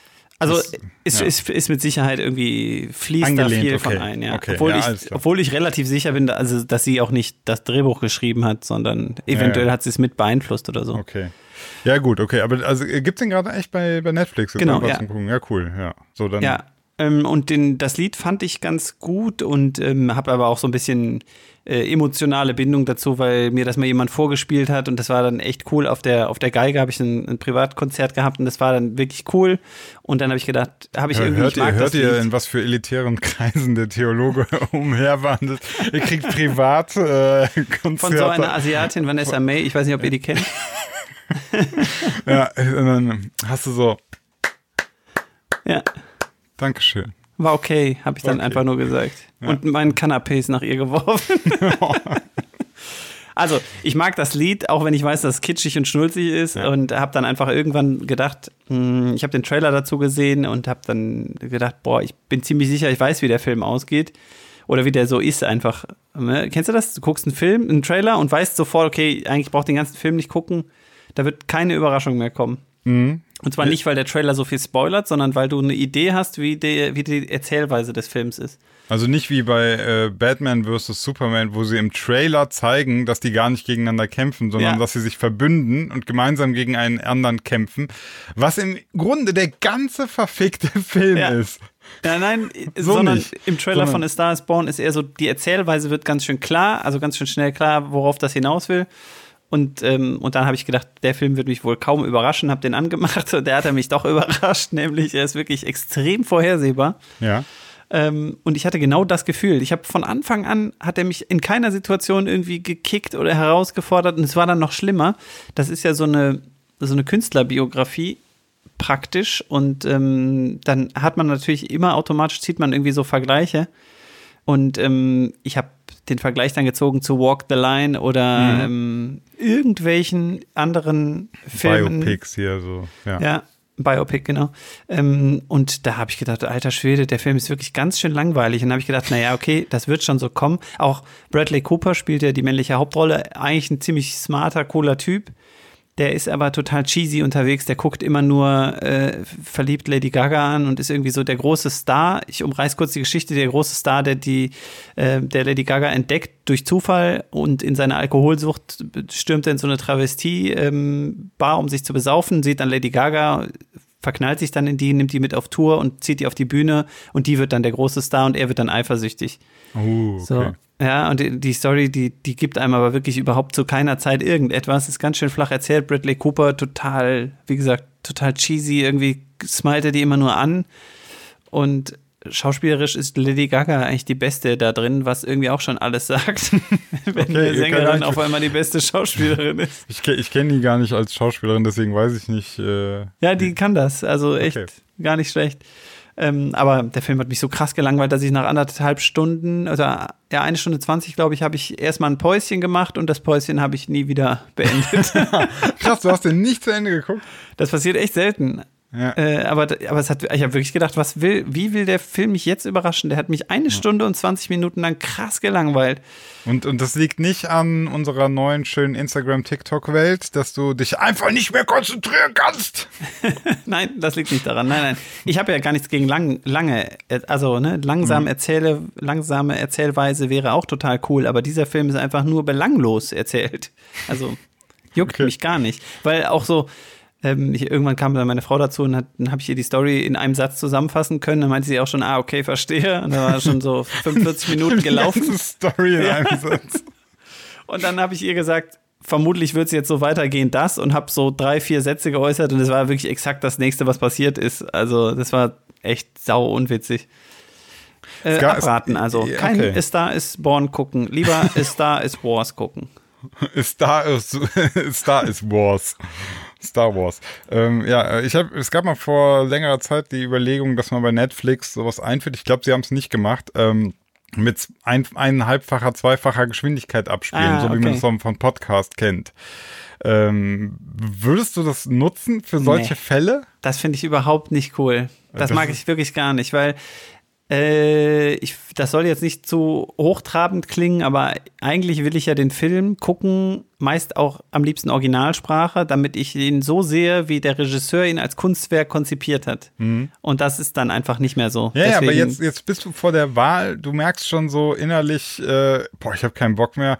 Also Das- ist, ja. ist, ist mit Sicherheit irgendwie fließt Angelehnt, da viel okay. von ein, ja. Okay, obwohl, ja, ich, obwohl ich relativ sicher bin, also, dass sie auch nicht das Drehbuch geschrieben hat, sondern eventuell ja. hat sie es mit beeinflusst oder so. Okay. Ja, gut, okay. Aber also äh, gibt's den gerade echt bei, bei Netflix? Genau, ja. zum Gucken? Ja, cool, ja. So, dann. Ja, Ähm, und den, das Lied fand ich ganz gut und ähm, habe aber auch so ein bisschen äh, emotionale Bindung dazu, weil mir das mal jemand vorgespielt hat und das war dann echt cool. Auf der, auf der Geige habe ich ein, ein Privatkonzert gehabt und das war dann wirklich cool. Und dann habe ich gedacht, habe ich Ja, irgendwie, hört ich ihr, hört ihr, in was für elitären Kreisen der Theologe umherwandelt? Ihr kriegt privat äh, Konzerte. Von so einer Asiatin, Vanessa May, ich weiß nicht, ob ihr die kennt. ja, und dann hast du so, Ja, Dankeschön. war okay, habe ich dann Okay. einfach nur gesagt. Und meinen Canapé ist nach ihr geworfen. also, ich mag das Lied, auch wenn ich weiß, dass es kitschig und schnulzig ist. Und habe dann einfach irgendwann gedacht, hm, ich habe den Trailer dazu gesehen und habe dann gedacht, boah, ich bin ziemlich sicher, ich weiß, wie der Film ausgeht. Oder wie der so ist einfach. Ne? Kennst du das? Du guckst einen Film, einen Trailer und weißt sofort, okay, eigentlich braucht den ganzen Film nicht gucken. Da wird keine Überraschung mehr kommen. Mhm. Und zwar nicht, weil der Trailer so viel spoilert, sondern weil du eine Idee hast, wie die, wie die Erzählweise des Films ist. Also nicht wie bei äh, Batman vs. Superman, wo sie im Trailer zeigen, dass die gar nicht gegeneinander kämpfen, sondern Ja. dass sie sich verbünden und gemeinsam gegen einen anderen kämpfen. Was im Grunde der ganze verfickte Film Ja. ist. Ja, nein, So sondern nicht. im Trailer Sondern- von A Star is Born ist eher so, die Erzählweise wird ganz schön klar, also ganz schön schnell klar, worauf das hinaus will. Und, ähm, und dann habe ich gedacht, der Film wird mich wohl kaum überraschen, habe den angemacht und der hat er mich doch überrascht, nämlich er ist wirklich extrem vorhersehbar. Ja. Ähm, und ich hatte genau das Gefühl. Ich habe von Anfang an, hat er mich in keiner Situation irgendwie gekickt oder herausgefordert. Und es war dann noch schlimmer. Das ist ja so eine, so eine Künstlerbiografie praktisch. Und ähm, dann hat man natürlich immer automatisch, zieht man irgendwie so Vergleiche. Und ähm, ich habe den Vergleich dann gezogen zu Walk the Line oder ähm, irgendwelchen anderen Filmen. Biopics hier so. Ja. Ja, Biopic, genau. Ähm, und da habe ich gedacht, alter Schwede, der Film ist wirklich ganz schön langweilig. Und da habe ich gedacht, naja, okay, das wird schon so kommen. Auch Bradley Cooper spielt ja die männliche Hauptrolle. Eigentlich ein ziemlich smarter, cooler Typ. Der ist aber total cheesy unterwegs. Der guckt immer nur äh, verliebt Lady Gaga an und ist irgendwie so der große Star. Ich umreiß kurz die Geschichte. Der große Star, der die, äh, der Lady Gaga entdeckt durch Zufall und in seiner Alkoholsucht stürmt er in so eine Travestie-Bar, um sich zu besaufen, sieht dann Lady Gaga, verknallt sich dann in die, nimmt die mit auf Tour und zieht die auf die Bühne und die wird dann der große Star und er wird dann eifersüchtig. Uh, okay. So. Ja, und die, die Story, die, die gibt einem aber wirklich überhaupt zu keiner Zeit irgendetwas. Ist ganz schön flach erzählt. Bradley Cooper total, wie gesagt, total cheesy. Irgendwie smilet er die immer nur an. Und schauspielerisch ist Lady Gaga eigentlich die Beste da drin, was irgendwie auch schon alles sagt. Wenn Okay, ihr Sängerin auf einmal die beste Schauspielerin ist. Ich, ich kenne die gar nicht als Schauspielerin, deswegen weiß ich nicht. Äh, Ja, die kann das. Also echt Okay. gar nicht schlecht. Ähm, aber der Film hat mich so krass gelangweilt, dass ich nach anderthalb Stunden, also ja, eine Stunde zwanzig, glaube ich, habe ich erstmal ein Päuschen gemacht und das Päuschen habe ich nie wieder beendet. krass, du hast den nicht zu Ende geguckt. das passiert echt selten. Ja. Äh, aber, aber es hat, ich habe wirklich gedacht, was will, wie will der Film mich jetzt überraschen? Der hat mich eine Stunde und 20 Minuten lang krass gelangweilt. Und, und das liegt nicht an unserer neuen schönen Instagram-TikTok-Welt, dass du dich einfach nicht mehr konzentrieren kannst. Nein, das liegt nicht daran. Nein, nein. Ich habe ja gar nichts gegen lang, lange, also ne, langsam erzähle, langsame Erzählweise wäre auch total cool, aber dieser Film ist einfach nur belanglos erzählt. Also juckt Okay. mich gar nicht. Weil auch so, ähm, ich, irgendwann kam dann meine Frau dazu und hat, dann habe ich ihr die Story in einem Satz zusammenfassen können. Dann meinte sie auch schon, ah, okay, verstehe. Und da war schon so 45 Minuten gelaufen. Die Story in einem Satz. Und dann habe ich ihr gesagt, vermutlich wird es jetzt so weitergehen, das und habe so drei, vier Sätze geäußert und es war wirklich exakt das nächste, was passiert ist. Also das war echt sau unwitzig. Äh, gab- abraten also. Ja, Kein okay. Star is Born gucken. Lieber Star is Wars gucken. Star ist, Star ist Wars. Star Wars. Ähm, ja, ich habe, es gab mal vor längerer Zeit die Überlegung, dass man bei Netflix sowas einführt. Ich glaube, sie haben es nicht gemacht. Ähm, mit ein, eineinhalbfacher, zweifacher Geschwindigkeit abspielen, Ah, so wie okay. man es vom, vom Podcast kennt. Ähm, würdest du das nutzen für solche Nee. Fälle? Das finde ich überhaupt nicht cool. Das, Das mag ich wirklich gar nicht, weil äh, ich, das soll jetzt nicht zu hochtrabend klingen, aber eigentlich will ich ja den Film gucken, meist auch am liebsten Originalsprache, damit ich ihn so sehe, wie der Regisseur ihn als Kunstwerk konzipiert hat. Und das ist dann einfach nicht mehr so. Mhm. Ja, ja, aber jetzt, jetzt bist du vor der Wahl, du merkst schon so innerlich, äh, boah, ich habe keinen Bock mehr.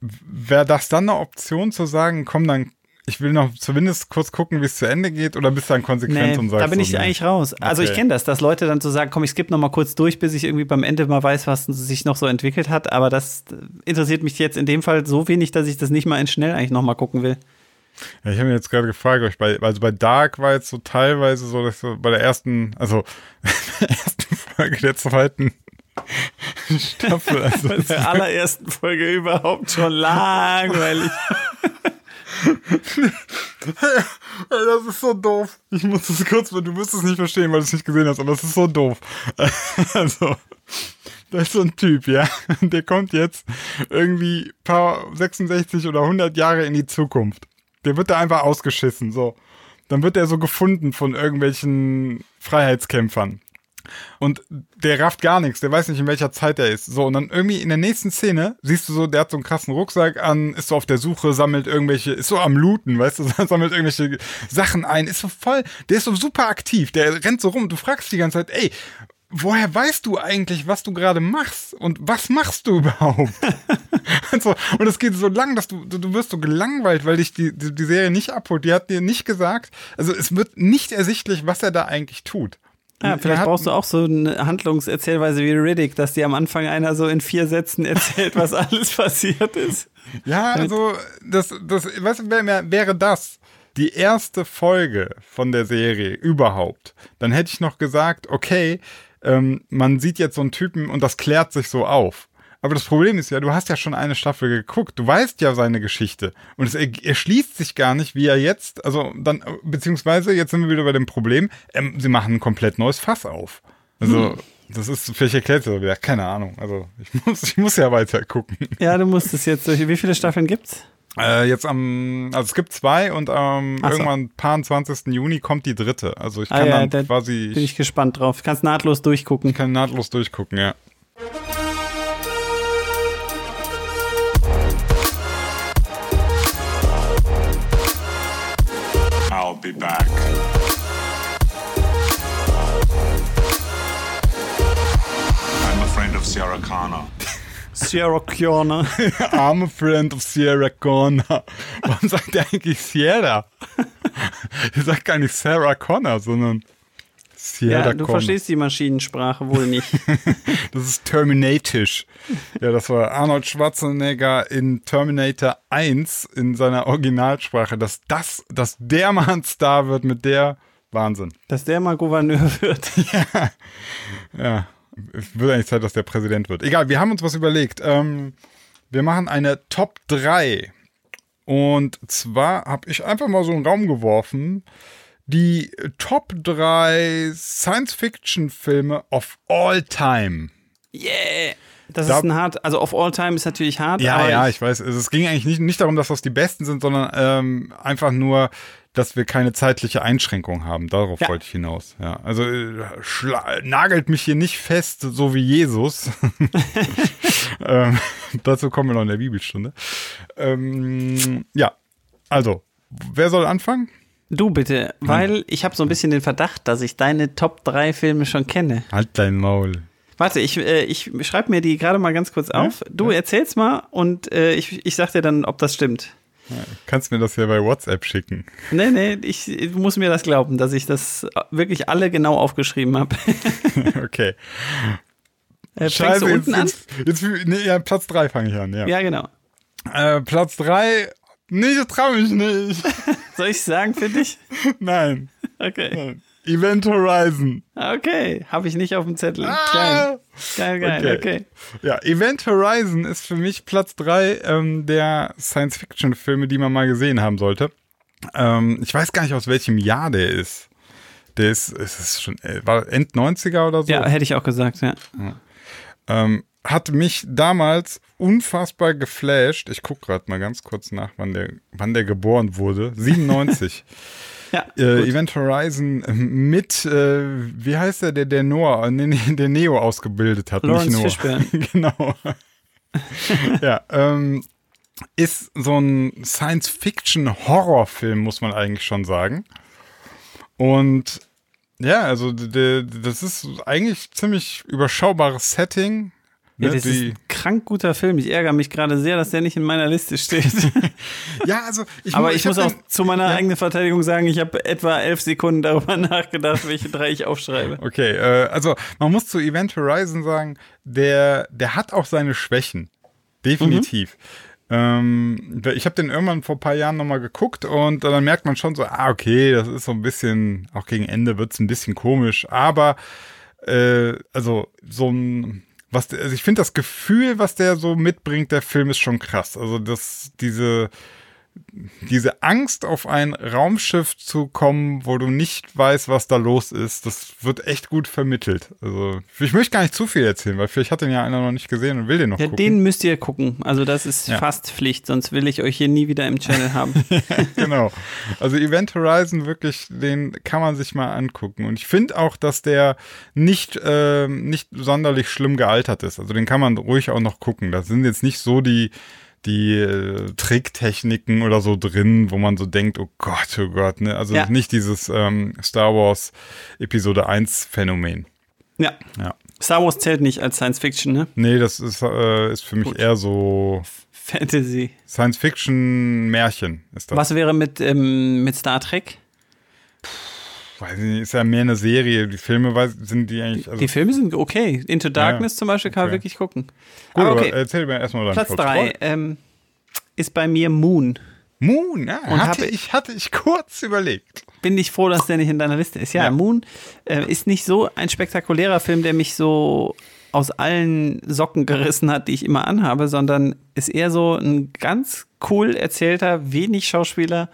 Wäre das dann eine Option zu sagen, komm, dann ich will noch zumindest kurz gucken, wie es zu Ende geht oder bist du dann konsequent Nee, und sagst da bin so, ich nee. eigentlich raus. Also ich Okay. kenne das, dass Leute dann so sagen, komm, ich skippe noch mal kurz durch, bis ich irgendwie beim Ende mal weiß, was sich noch so entwickelt hat. Aber das interessiert mich jetzt in dem Fall so wenig, dass ich das nicht mal in schnell eigentlich noch mal gucken will. Ja, ich habe mir jetzt gerade gefragt, ich bei, also bei Dark war jetzt so teilweise so, dass ich so bei der ersten, also der ersten Folge der zweiten Staffel, also Bei der allerersten Folge überhaupt schon langweilig. Das ist so doof. Ich muss das kurz, du wirst es nicht verstehen, weil du es nicht gesehen hast, aber es ist so doof. Also, da ist so ein Typ, ja, der kommt jetzt irgendwie paar 66 oder 100 Jahre in die Zukunft. Der wird da einfach ausgeschissen, so. Dann wird er so gefunden von irgendwelchen Freiheitskämpfern. Und der rafft gar nichts, der weiß nicht, in welcher Zeit er ist. So, und dann irgendwie in der nächsten Szene siehst du so, der hat so einen krassen Rucksack an, ist so auf der Suche, sammelt irgendwelche, ist so am Looten, weißt du, sammelt irgendwelche Sachen ein, ist so voll, der ist so super aktiv, der rennt so rum, du fragst die ganze Zeit, ey, woher weißt du eigentlich, was du gerade machst? Und was machst du überhaupt? und, so, und es geht so lang, dass du, du, du wirst so gelangweilt, weil dich die, die, die Serie nicht abholt. Die hat dir nicht gesagt, also es wird nicht ersichtlich, was er da eigentlich tut. Ja, Er vielleicht hat- brauchst du auch so eine Handlungserzählweise wie Riddick, dass dir am Anfang einer so in vier Sätzen erzählt, was alles passiert ist. Ja, also das, das, weißt du, wär- wäre das die erste Folge von der Serie überhaupt, dann hätte ich noch gesagt, okay, ähm, man sieht jetzt so einen Typen und das klärt sich so auf. Aber das Problem ist ja, du hast ja schon eine Staffel geguckt, du weißt ja seine Geschichte und es er- erschließt sich gar nicht, wie er jetzt, also dann, beziehungsweise jetzt sind wir wieder bei dem Problem, ähm, sie machen ein komplett neues Fass auf. Also, das ist, vielleicht erklärt es wieder, keine Ahnung. Also, ich muss, ich muss ja weiter gucken. Ja, du musst es jetzt durch. Wie viele Staffeln gibt's? Äh, jetzt am, also es gibt zwei und am Ach so. irgendwann paar 20. Juni kommt die dritte. Also ich Ah kann ja, dann da quasi, Bin ich gespannt drauf. Kannst nahtlos durchgucken. ich kann nahtlos durchgucken, ja. Be back. I'm a friend of Sarah Connor. Sierra Corner. I'm a friend of Sierra Connor. Warum sagt er eigentlich Sierra? er sagt gar nicht Sarah Connor, sondern Sierra Ja, du Connor. verstehst die Maschinensprache wohl nicht. Das ist Terminatisch. Ja, das war Arnold Schwarzenegger in Terminator 1 in seiner Originalsprache. Dass das, dass der mal ein Star wird mit der Wahnsinn. Dass der mal Gouverneur wird. Ja, es wird eigentlich Zeit, dass der Präsident wird. Egal, wir haben uns was überlegt. Ähm, wir machen eine Top 3. Und zwar habe ich einfach mal so einen Raum geworfen. Die Top 3 Science-Fiction-Filme of all time. Yeah! Das Da- ist ein hart, also of all time ist natürlich hart, Ja, aber ja, ich, ich weiß. Also Es ging eigentlich nicht, nicht darum, dass das die besten sind, sondern ähm, einfach nur, dass wir keine zeitliche Einschränkung haben. Darauf Ja. wollte ich hinaus. Ja, also äh, schla- nagelt mich hier nicht fest, so wie Jesus. ähm, dazu kommen wir noch in der Bibelstunde. Ähm, ja, also, wer soll anfangen? Du bitte, weil ich habe so ein bisschen den Verdacht, dass ich deine Top 3 Filme schon kenne. Halt dein Maul. Warte, ich, äh, ich schreibe mir die gerade mal ganz kurz auf. Du erzählst mal und äh, ich, ich sag dir dann, ob das stimmt. Kannst mir das ja bei WhatsApp schicken. Nee, nee, ich, ich muss mir das glauben, dass ich das wirklich alle genau aufgeschrieben habe. okay. Äh, fängst du jetzt, unten an? jetzt, jetzt, nee, ja, Platz 3 fange ich an, ja. Ja, genau. Äh, Platz 3, nee, ich trau mich nicht. Soll ich sagen für dich? Nein. Okay. Event Horizon. Okay, habe ich nicht auf dem Zettel. Ah! Geil. Geil, geil, okay. Ja, Event Horizon ist für mich Platz 3 ähm, der Science-Fiction-Filme, die man mal gesehen haben sollte. Ähm, ich weiß gar nicht, aus welchem Jahr der ist. Der ist, es ist schon, äh, war End 90er oder so. Ja, hätte ich auch gesagt, ja. Ähm, hat mich damals unfassbar geflasht. Ich gucke gerade mal ganz kurz nach, wann der, wann der geboren wurde. 97. Ja, äh. Event Horizon mit, äh, wie heißt der, der, der Noah, nee, der Neo ausgebildet hat. Lawrence nicht Noah. Genau. ja, ähm, ist so ein Science-Fiction-Horrorfilm, muss man eigentlich schon sagen. Und ja, also das ist eigentlich ziemlich überschaubares Setting. Ja, Ne, das ist ein krank guter Film. Ich ärgere mich gerade sehr, dass der nicht in meiner Liste steht. ja, also ich, Aber mu- ich, muss auch den- zu meiner Ja. eigenen Verteidigung sagen, ich habe etwa elf Sekunden darüber nachgedacht, welche drei ich aufschreibe. Okay, äh, also man muss zu Event Horizon sagen, der, der hat auch seine Schwächen. Definitiv. Ähm, ich habe den irgendwann vor ein paar Jahren nochmal geguckt und dann merkt man schon so, ah, okay, das ist so ein bisschen, auch gegen Ende wird es ein bisschen komisch, aber äh, also so ein, was, also ich finde das Gefühl, was der so mitbringt, der Film ist schon krass. Also das, diese, diese Angst, auf ein Raumschiff zu kommen, wo du nicht weißt, was da los ist, das wird echt gut vermittelt. Also, ich möchte gar nicht zu viel erzählen, weil vielleicht hat den ja einer noch nicht gesehen und will den noch Ja, gucken. den müsst ihr gucken. Also das ist Ja. fast Pflicht, sonst will ich euch hier nie wieder im Channel haben. genau. Also Event Horizon wirklich, den kann man sich mal angucken. Und ich finde auch, dass der nicht, ähm, nicht sonderlich schlimm gealtert ist. Also den kann man ruhig auch noch gucken. Da sind jetzt nicht so die, die äh, Tricktechniken oder so drin, wo man so denkt, oh Gott, oh Gott, ne? Also Ja. nicht dieses ähm, Star Wars Episode 1 Phänomen. ja. Ja. Star Wars zählt nicht als Science Fiction, ne? Nee, das ist, äh, ist für mich Gut. eher so Fantasy. Science-Fiction-Märchen ist das. Was wäre mit, ähm, mit Star Trek? Weiß ich nicht, ist ja mehr eine Serie. Die Filme weiß, sind die eigentlich. Also, Die Filme sind okay. Into Darkness zum Beispiel kann man Okay. wirklich gucken. Gut, aber aber okay, erzähl mir erstmal deinen Platz Platz drei ähm, ist bei mir Moon. Moon, ja, Und hatte ich, hatte ich kurz überlegt. Bin ich froh, dass der nicht in deiner Liste ist. Ja, Ja. Moon äh, ist nicht so ein spektakulärer Film, der mich so aus allen Socken gerissen hat, die ich immer anhabe, sondern ist eher so ein ganz cool erzählter, wenig Schauspieler.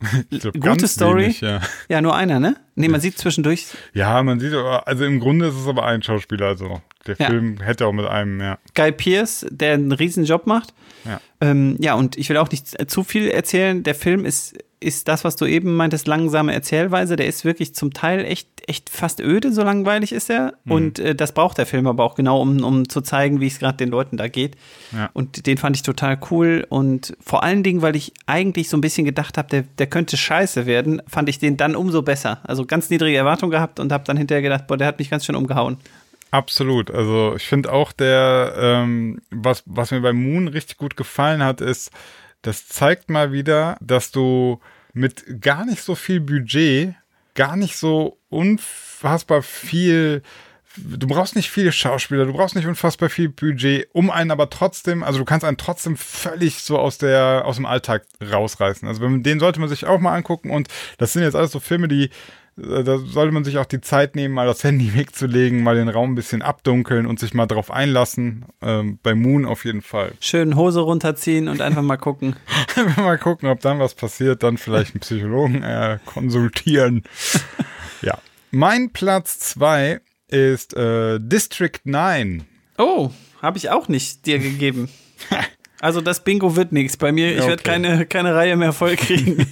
Glaub, Gute Story. Wenig, ja. Ja, nur einer, ne? Nee, man sieht zwischendurch ja, man sieht, aber- also im Grunde ist es aber ein Schauspieler. Also der Ja. Film hätte auch mit einem, ja. Guy Pierce, der einen riesen Job macht. Ja. Ähm, ja, und ich will auch nicht zu viel erzählen. Der Film ist, ist das, was du eben meintest, langsame Erzählweise. Der ist wirklich zum Teil echt, echt fast öde, so langweilig ist er. Mhm. Und äh, das braucht der Film aber auch genau, um, um zu zeigen, wie es gerade den Leuten da geht. Ja. Und den fand ich total cool. Und vor allen Dingen, weil ich eigentlich so ein bisschen gedacht habe, der, der könnte scheiße werden, fand ich den dann umso besser. Also ganz niedrige Erwartungen gehabt und habe dann hinterher gedacht, boah, der hat mich ganz schön umgehauen. Absolut. Also ich finde auch der, ähm, was, was mir bei Moon richtig gut gefallen hat, ist, das zeigt mal wieder, dass du mit gar nicht so viel Budget, gar nicht so unfassbar viel, du brauchst nicht viele Schauspieler, du brauchst nicht unfassbar viel Budget, um einen aber trotzdem, also du kannst einen trotzdem völlig so aus der, aus dem Alltag rausreißen. Also den sollte man sich auch mal angucken und das sind jetzt alles so Filme, die da sollte man sich auch die Zeit nehmen, mal das Handy wegzulegen, mal den Raum ein bisschen abdunkeln und sich mal drauf einlassen. Ähm, bei Moon auf jeden Fall. Schön Hose runterziehen und einfach mal gucken. mal gucken, ob dann was passiert, dann vielleicht einen Psychologen äh, konsultieren. ja. Mein Platz zwei ist äh, District 9. Oh, habe ich auch nicht dir gegeben. Also das Bingo wird nichts bei mir. Ich Ja, werde okay. keine, keine Reihe mehr voll kriegen.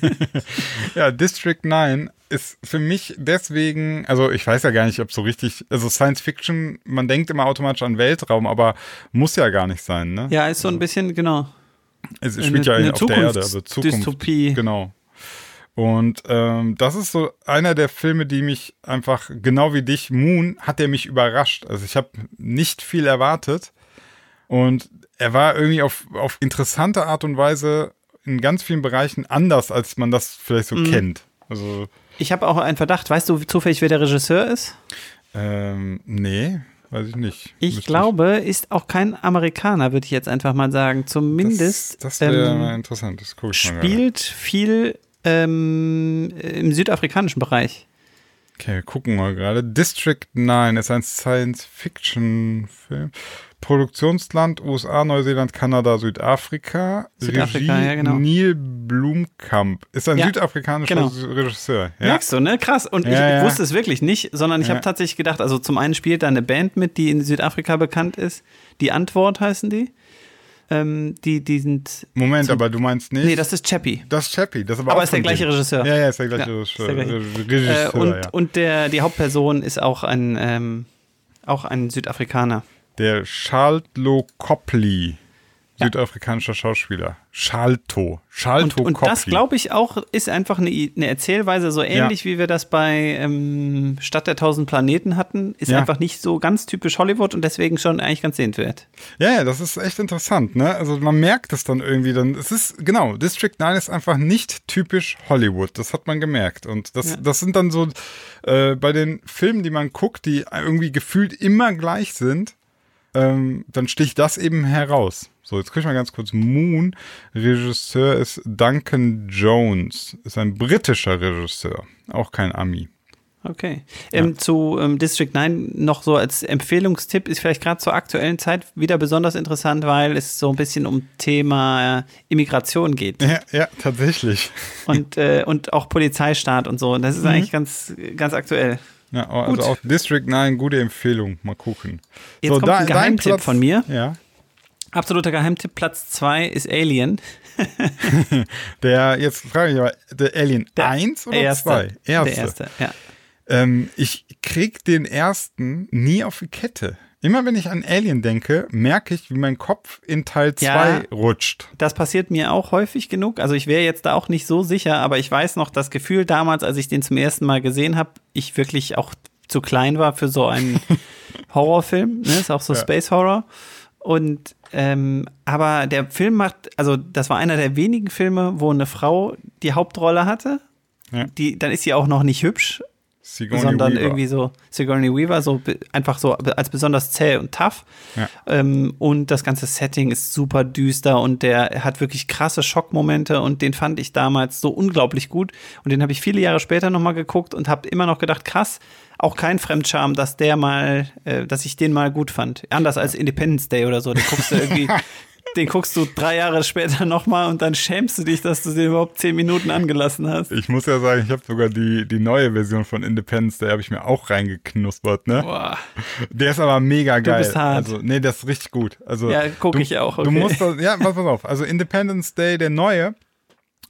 Ja, District 9 ist für mich deswegen, also ich weiß ja gar nicht, ob so richtig, also Science Fiction, man denkt immer automatisch an Weltraum, aber muss ja gar nicht sein, ne? ja, ist so ein bisschen, genau. Es Eine- spielt ja eine auf der Erde, also Zukunft. Zukunftsdystopie. Genau. Und ähm, das ist so einer der Filme, die mich einfach, genau wie dich, Moon, hat der mich überrascht. Also ich habe nicht viel erwartet. Und er war irgendwie auf, auf interessante Art und Weise in ganz vielen Bereichen anders, als man das vielleicht Mhm. so kennt. Also, Ich habe auch einen Verdacht. Weißt du zufällig, wer der Regisseur ist? ähm, nee, weiß ich nicht. Ich Müsste glaube, ist auch kein Amerikaner, würde ich jetzt einfach mal sagen. Zumindest Das, das wäre ähm, mal interessant. Das ich spielt viel ähm, im südafrikanischen Bereich. Okay, wir gucken mal gerade. District 9 ist ein Science-Fiction-Film. Produktionsland USA, Neuseeland, Kanada, Südafrika. Südafrika, ja, genau. Neil Blumkamp. Ist ein Ja, südafrikanischer genau. Regisseur. Ja? Merkst du, ne? Krass. Und ich Ja, ja. wusste es wirklich nicht, sondern ich habe tatsächlich gedacht, also zum einen spielt da eine Band mit, die in Südafrika bekannt ist. Die Antwort heißen die. Ähm, die, die sind. Moment, aber du meinst nicht. Nee, das ist Chappie. das ist Chappie. Das ist aber Aber auch ist der gleiche. Regisseur. Ja, ja, ist der gleiche Ja, Regisseur. der gleiche. Re- Regisseur Äh, und ja. und der, die Hauptperson ist auch ein, ähm, auch ein Südafrikaner. Der Charles Copley. südafrikanischer Schauspieler. Shalto. Shalto Und, und das, glaube ich, auch ist einfach eine, eine Erzählweise, so ähnlich wie wir das bei ähm, Stadt der tausend Planeten hatten. Ist Ja. einfach nicht so ganz typisch Hollywood und deswegen schon eigentlich ganz sehenswert. Ja, ja, das ist echt interessant, ne? Also man merkt es dann irgendwie dann. Es ist, genau, District 9 ist einfach nicht typisch Hollywood. Das hat man gemerkt. Und das, Ja. das sind dann so, äh, bei den Filmen, die man guckt, die irgendwie gefühlt immer gleich sind, ähm, dann sticht das eben heraus. So, jetzt gucke ich mal ganz kurz. Moon, Regisseur ist Duncan Jones. Ist ein britischer Regisseur. Auch kein Ami. Okay. Ähm, zu ähm, District 9 noch so als Empfehlungstipp ist vielleicht gerade zur aktuellen Zeit wieder besonders interessant, weil es so ein bisschen um Thema äh, Immigration geht Ja, ja, tatsächlich. und, äh, und auch Polizeistaat und so. Das ist eigentlich ganz, ganz aktuell. Ja, also Gut. auch District 9, gute Empfehlung. Mal gucken. Jetzt kommt ein dein Geheimtipp von mir. Ja. Absoluter Geheimtipp, Platz 2 ist Alien. Der, jetzt frage ich aber, der Alien Der 1 oder erste. 2? Der erste, ja. Ähm, ich krieg den ersten nie auf die Kette. Immer wenn ich an Alien denke, merke ich, wie mein Kopf in Teil 2 Ja. rutscht. Das passiert mir auch häufig genug. Also ich wäre jetzt da auch nicht so sicher, aber ich weiß noch das Gefühl damals, als ich den zum ersten Mal gesehen habe, ich wirklich auch zu klein war für so einen Horrorfilm. Ne? Ist auch so Ja. Space Horror. Und ähm, aber der Film macht, also das war einer der wenigen Filme, wo eine Frau die Hauptrolle hatte. Ja. Die, dann ist sie auch noch nicht hübsch, Sigourney sondern Weaver. irgendwie so Sigourney Weaver, so einfach so als besonders zäh und tough. Ja. Ähm, und das ganze Setting ist super düster und der hat wirklich krasse Schockmomente und den fand ich damals so unglaublich gut. Und den habe ich viele Jahre später nochmal geguckt und habe immer noch gedacht, krass, auch kein Fremdscham, dass der mal, äh, dass ich den mal gut fand. Anders als Independence Day oder so. Den guckst du irgendwie. Den guckst du drei Jahre später nochmal und dann schämst du dich, dass du den überhaupt zehn Minuten angelassen hast. Ich muss ja sagen, ich habe sogar die, die neue Version von Independence, der habe ich mir auch reingeknuspert, ne? Boah. Der ist aber mega geil. bist hart. Also, nee, das ist richtig gut. Also, Ja, guck du, ich auch, Du okay. musst das, ja, pass, auf. Also Independence Day, der neue,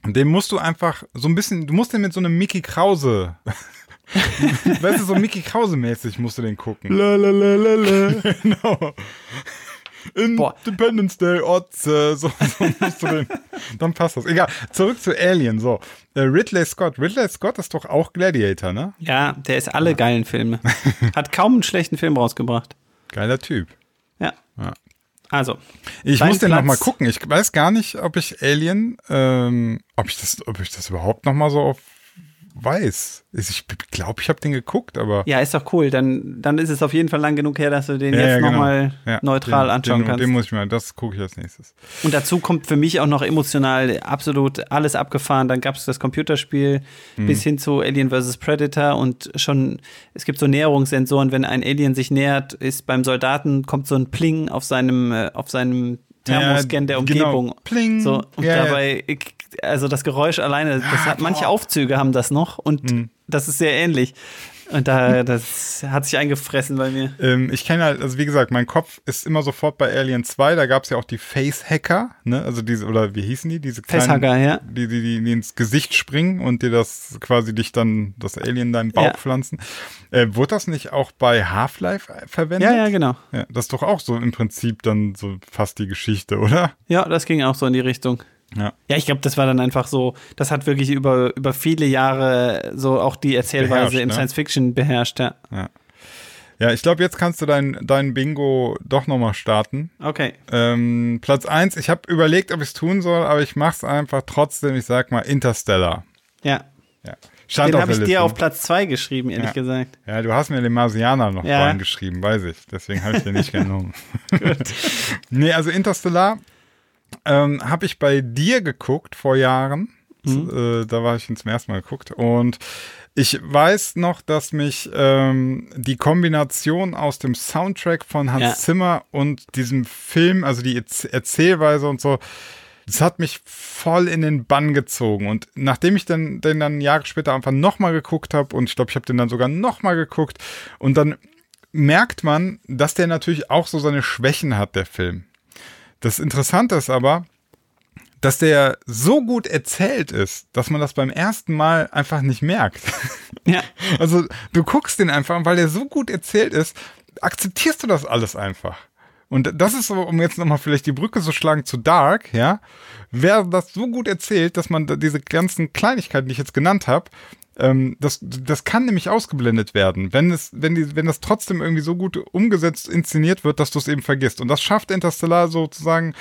den musst du einfach so ein bisschen, du musst den mit so einem Mickey Krause, weißt du, so Mickey Krause mäßig musst du den gucken. La la la la la. genau. Independence Day, Otze, so, so musst du den, dann passt das. Egal, zurück zu Alien, so. Äh, Ridley Scott, Ridley Scott ist doch auch Gladiator, ne? Ja, der ist alle geilen Filme. Hat kaum einen schlechten Film rausgebracht. Geiler Typ. Ja. Ja. Also. Ich muss den noch Platz- mal gucken. Ich weiß gar nicht, ob ich Alien, ähm, ob ich das, ob ich das überhaupt noch mal so auf weiß. Ich glaube, ich habe den geguckt, aber Ja, ist doch cool. Dann, dann ist es auf jeden Fall lang genug her, dass du den Ja, jetzt ja, genau. nochmal Ja, neutral den, anschauen den, kannst. Den muss ich mal, das gucke ich als nächstes. Und dazu kommt für mich auch noch emotional absolut alles abgefahren. Dann gab es das Computerspiel Mhm. bis hin zu Alien vs. Predator und schon, es gibt so Näherungssensoren, wenn ein Alien sich nähert, ist beim Soldaten, kommt so ein Pling auf seinem, äh, auf seinem Thermoscan der genau. Umgebung. Pling. So, und ja. dabei, also das Geräusch alleine, das hat, manche Aufzüge haben das noch und Mhm. das ist sehr ähnlich. Und da, das hat sich eingefressen bei mir. Ähm, ich kenne halt, also wie gesagt, mein Kopf ist immer sofort bei Alien 2, da gab es ja auch die Face-Hacker, ne? Also diese, oder wie hießen die? Diese kleinen, Facehugger, ja. Die, die, die, die ins Gesicht springen und dir das quasi dich dann, das Alien in deinen Bauch Ja. pflanzen. Äh, wurde das nicht auch bei Half-Life verwendet? Ja, ja, genau. Ja, das ist doch auch so im Prinzip dann so fast die Geschichte, oder? Ja, das ging auch so in die Richtung. Ja. Ja, ich glaube, das war dann einfach so, das hat wirklich über, über viele Jahre so auch die Erzählweise Beherrscht, im ne? Science Fiction beherrscht, ja. Ja, ich glaube, jetzt kannst du dein, dein Bingo doch nochmal starten. Okay. Ähm, Platz eins. ich habe überlegt, ob ich es tun soll, aber ich mache es einfach trotzdem. Ich sag mal Interstellar. Ja. Ja. Stand Den habe ich Liste. dir auf Platz 2 geschrieben, ehrlich Ja. gesagt. Ja, du hast mir den Marsianer noch Ja. vorhin geschrieben, weiß ich. Deswegen habe ich den nicht genommen. nee, also Interstellar ähm, habe ich bei dir geguckt vor Jahren. Äh, da war ich ihn zum ersten Mal geguckt. Und ich weiß noch, dass mich ähm, die Kombination aus dem Soundtrack von Hans Ja. Zimmer und diesem Film, also die Erz- Erzählweise und so, das hat mich voll in den Bann gezogen. Und nachdem ich dann, den dann Jahre später einfach nochmal geguckt habe, und ich glaube, ich habe den dann sogar nochmal geguckt, und dann merkt man, dass der natürlich auch so seine Schwächen hat, der Film. Das Interessante ist aber, dass der so gut erzählt ist, dass man das beim ersten Mal einfach nicht merkt. Ja. Also du guckst den einfach, weil der so gut erzählt ist, akzeptierst du das alles einfach. Und das ist so, um jetzt nochmal vielleicht die Brücke zu schlagen zu Dark, ja, wäre das so gut erzählt, dass man diese ganzen Kleinigkeiten, die ich jetzt genannt habe, ähm, das, das kann nämlich ausgeblendet werden, wenn es, wenn die, wenn das trotzdem irgendwie so gut umgesetzt, inszeniert wird, dass du es eben vergisst. Und das schafft Interstellar sozusagen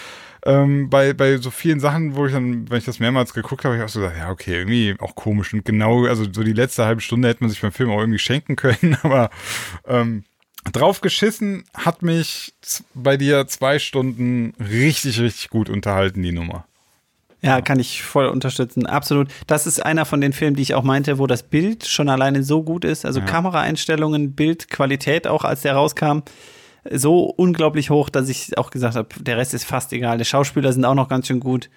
ähm, bei, bei so vielen Sachen, wo ich dann, wenn ich das mehrmals geguckt habe, ich auch so gesagt, ja, okay, irgendwie auch komisch. Und genau, also so die letzte halbe Stunde hätte man sich beim Film auch irgendwie schenken können, aber ähm, drauf geschissen hat mich bei dir zwei Stunden richtig, richtig gut unterhalten, die Nummer. Ja, kann ich voll unterstützen. Absolut. Das ist einer von den Filmen, die ich auch meinte, wo das Bild schon alleine so gut ist. Also Kameraeinstellungen, Bildqualität auch, als der rauskam, so unglaublich hoch, dass ich auch gesagt habe, der Rest ist fast egal. Die Schauspieler sind auch noch ganz schön gut.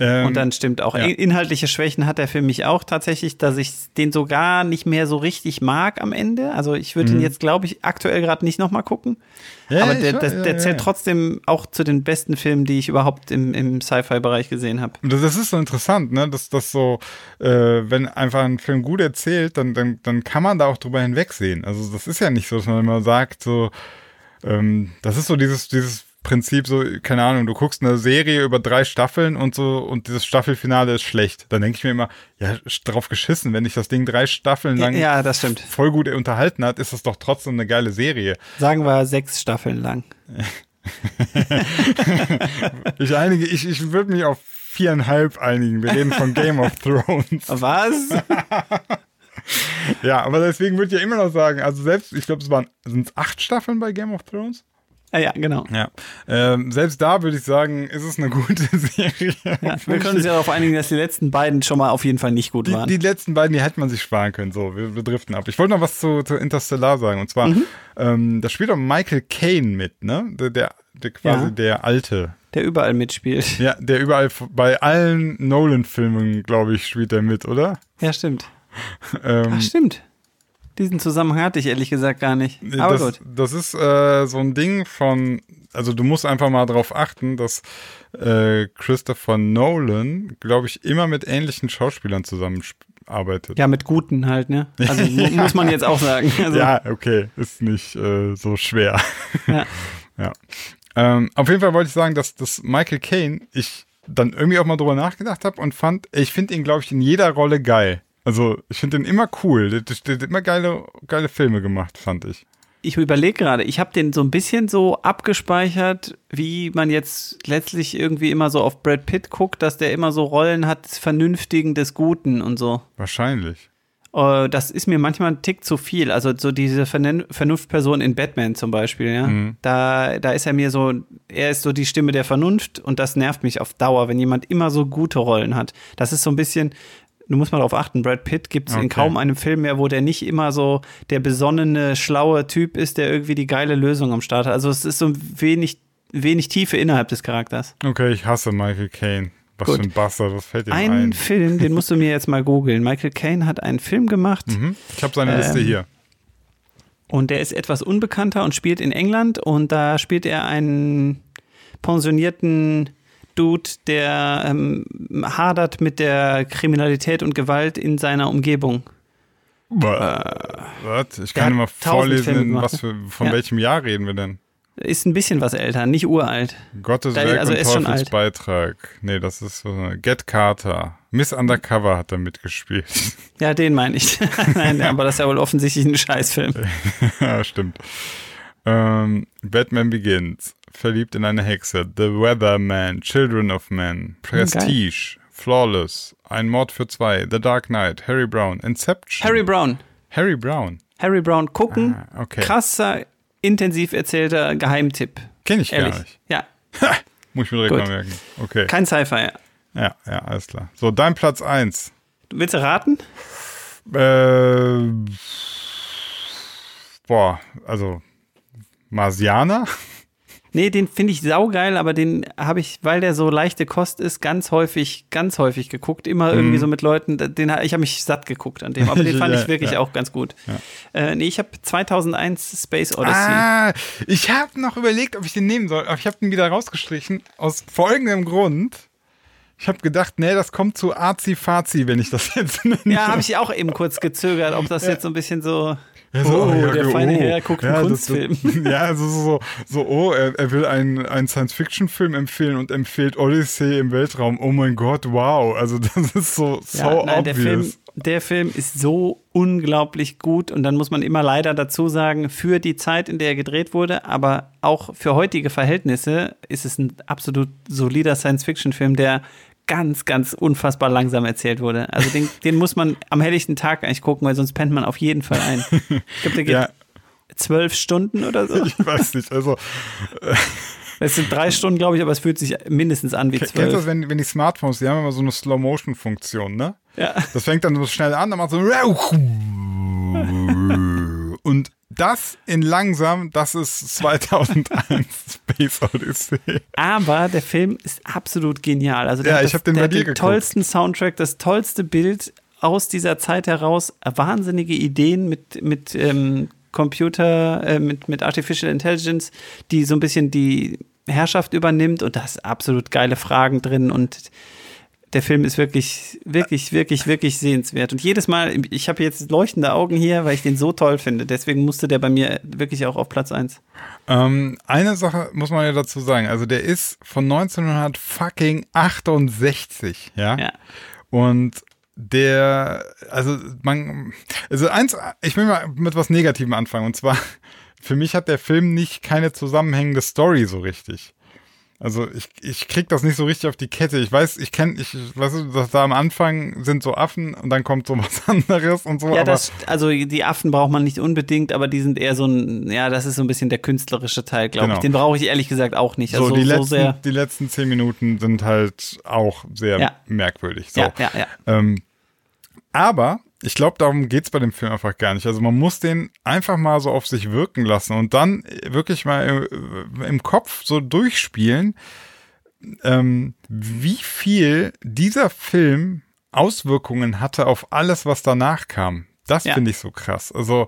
Ähm, Und dann stimmt auch. ja. In- Inhaltliche Schwächen hat er für mich auch tatsächlich, dass ich den sogar nicht mehr so richtig mag am Ende. Also ich würde ihn jetzt, glaube ich, aktuell gerade nicht nochmal gucken. Mhm. Ja, Aber der, der, der ja, zählt trotzdem auch zu den besten Filmen, die ich überhaupt im, im Sci-Fi-Bereich gesehen habe. Das, das ist so interessant, ne? Dass das so, äh, wenn einfach ein Film gut erzählt, dann, dann, dann kann man da auch drüber hinwegsehen. Also das ist ja nicht so, dass man immer sagt, so, ähm, das ist so dieses, dieses Prinzip, so, keine Ahnung, du guckst eine Serie über drei Staffeln und so und dieses Staffelfinale ist schlecht. Dann denke ich mir immer, ja, drauf geschissen, wenn dich das Ding drei Staffeln lang Ja, das stimmt. voll gut unterhalten hat, ist das doch trotzdem eine geile Serie. Sagen wir sechs Staffeln lang. Ich einige, ich, ich würde mich auf viereinhalb einigen. Wir reden von Game of Thrones. Was? Ja, aber deswegen würde ich ja immer noch sagen, also selbst, ich glaube, es waren, sind es acht Staffeln bei Game of Thrones? Ja, ja, genau. Ja. Ähm, selbst da würde ich sagen, ist es eine gute Serie. Ja, wir können uns ja darauf einigen, dass die letzten beiden schon mal auf jeden Fall nicht gut Die, waren. die letzten beiden, die hätte man sich sparen können. So, wir, wir driften ab. Ich wollte noch was zu, zu Interstellar sagen. Und zwar, Mhm. ähm, da spielt auch Michael Caine mit, ne? Der, der, der quasi Ja. der Alte. der überall mitspielt. Ja, der überall, bei allen Nolan-Filmen, glaube ich, spielt er mit, oder? Ja, stimmt. Ähm, Ach, stimmt. Diesen Zusammenhang hatte ich ehrlich gesagt gar nicht. Aber das, gut. das ist äh, so ein Ding von, also du musst einfach mal darauf achten, dass äh, Christopher Nolan, glaube ich, immer mit ähnlichen Schauspielern zusammenarbeitet. Ja, mit guten halt, ne? Also mu- muss man jetzt auch sagen. Also, Ja, okay, ist nicht äh, so schwer. Ja. ja. Ähm, auf jeden Fall wollte ich sagen, dass, dass Michael Caine, ich dann irgendwie auch mal drüber nachgedacht habe und fand, ich finde ihn, glaube ich, in jeder Rolle geil. Also ich finde ihn immer cool. Der, der, der hat immer geile, geile Filme gemacht, fand ich. Ich überlege gerade, ich habe den so ein bisschen so abgespeichert, wie man jetzt letztlich irgendwie immer so auf Brad Pitt guckt, dass der immer so Rollen hat des Vernünftigen, des Guten und so. Wahrscheinlich. Äh, das ist mir manchmal ein Tick zu viel. Also so diese Vernunftperson in Batman zum Beispiel, ja. Da, da ist er mir so, er ist so die Stimme der Vernunft und das nervt mich auf Dauer, wenn jemand immer so gute Rollen hat. Das ist so ein bisschen, du musst mal darauf achten, Brad Pitt gibt es in Okay. kaum einem Film mehr, wo der nicht immer so der besonnene, schlaue Typ ist, der irgendwie die geile Lösung am Start hat. Also es ist so wenig, wenig Tiefe innerhalb des Charakters. Okay, ich hasse Michael Caine. Was Gut. für ein Bastard, was fällt ihm Ein ein? Film, den musst du mir jetzt mal googeln. Michael Caine hat einen Film gemacht. Mhm. Ich habe seine Liste Ähm, hier. Und der ist etwas unbekannter und spielt in England und da spielt er einen pensionierten Dude, der ähm, hadert mit der Kriminalität und Gewalt in seiner Umgebung. Was? Ich der kann tausend vorlesen, was für, von Ja. welchem Jahr reden wir denn? Ist ein bisschen was älter, nicht uralt. Gottes Da- Werk also und ist. Nee, das ist so Get Carter. Miss Undercover hat er mitgespielt. Ja, den meine ich. Nein, aber das ist ja wohl offensichtlich ein Scheißfilm. ja, stimmt. Ähm, Batman Begins. Verliebt in eine Hexe. The Weatherman. Children of Men. Prestige. Flawless. Ein Mord für zwei. The Dark Knight. Harry Brown. Inception. Harry Brown. Harry Brown. Harry Brown gucken. Ah, okay. Krasser, intensiv erzählter Geheimtipp. Kenn ich Ehrlich. gar nicht. Ja, Muss ich mir direkt Gut. mal merken. Okay. kein Sci-Fi. Ja, ja, alles klar. So, dein Platz 1. Willst du raten? Äh, boah, also Marsianer? Nee, den finde ich saugeil, aber den habe ich, weil der so leichte Kost ist, ganz häufig, ganz häufig geguckt. Immer irgendwie so mit Leuten, den, ich habe mich satt geguckt an dem, aber den fand Ja, ich wirklich ja. auch ganz gut. Äh, nee, ich habe 2001 Space Odyssey. Ah, ich habe noch überlegt, ob ich den nehmen soll, aber ich habe den wieder rausgestrichen. Aus folgendem Grund. Ich habe gedacht, nee, das kommt zu arzi-fazi, wenn ich das jetzt nenne. Ja, habe ich auch eben kurz gezögert, ob das jetzt so ein bisschen so. Ja, so, oh, ja, der oh, feine Herr guckt einen ja, das- Kunstfilm. Das, ja, also so, so oh, er, er will einen, einen Science-Fiction-Film empfehlen und empfiehlt Odyssey im Weltraum. Oh mein Gott, wow. Also das ist so, so Ja, nein, der obvious. Film, der Film ist so unglaublich gut und dann muss man immer leider dazu sagen, für die Zeit, in der er gedreht wurde, aber auch für heutige Verhältnisse ist es ein absolut solider Science-Fiction-Film, der ganz, ganz unfassbar langsam erzählt wurde. Also den, den muss man am helllichten Tag eigentlich gucken, weil sonst pennt man auf jeden Fall ein. Ich glaube, der geht Ja, zwölf Stunden oder so. ich weiß nicht. Also, Es sind drei Stunden, glaube ich, aber es fühlt sich mindestens an wie kennst du das, zwölf. wenn, wenn die Smartphones, die haben immer so eine Slow-Motion-Funktion, ne? Ja. Das fängt dann so schnell an, dann macht so. Und das in langsam, das ist 2001 Space Odyssey. Aber der Film ist absolut genial. Also der Ja, ich das- hab den der bei hat dir den geguckt. tollsten Soundtrack, das tollste Bild aus dieser Zeit heraus, wahnsinnige Ideen mit, mit ähm, Computer, äh, mit, mit Artificial Intelligence, die so ein bisschen die Herrschaft übernimmt und da ist absolut geile Fragen drin und der Film ist wirklich, wirklich, wirklich, wirklich sehenswert. Und jedes Mal, ich habe jetzt leuchtende Augen hier, weil ich den so toll finde. Deswegen musste der bei mir wirklich auch auf Platz 1. Ähm, eine Sache muss man ja dazu sagen. Also der ist von 1968, ja. Ja. Und der, also man, also eins, ich will mal mit was Negativem anfangen. Und zwar, für mich hat der Film nicht keine zusammenhängende Story so richtig. Also ich, ich krieg das nicht so richtig auf die Kette. Ich weiß, ich kenne, ich weiß, dass da am Anfang sind so Affen und dann kommt so was anderes und so. Ja, das, also die Affen braucht man nicht unbedingt, aber die sind eher so ein, ja, das ist so ein bisschen der künstlerische Teil, glaube Genau. ich. Den brauche ich ehrlich gesagt auch nicht. Also so, die, so letzten, sehr. die letzten zehn Minuten sind halt auch sehr Ja. merkwürdig. So. Ja, ja, ja. Ähm, aber ich glaube, darum geht's bei dem Film einfach gar nicht. Also man muss den einfach mal so auf sich wirken lassen und dann wirklich mal äh, im Kopf so durchspielen, ähm, wie viel dieser Film Auswirkungen hatte auf alles, was danach kam. Das Ja. finde ich so krass. Also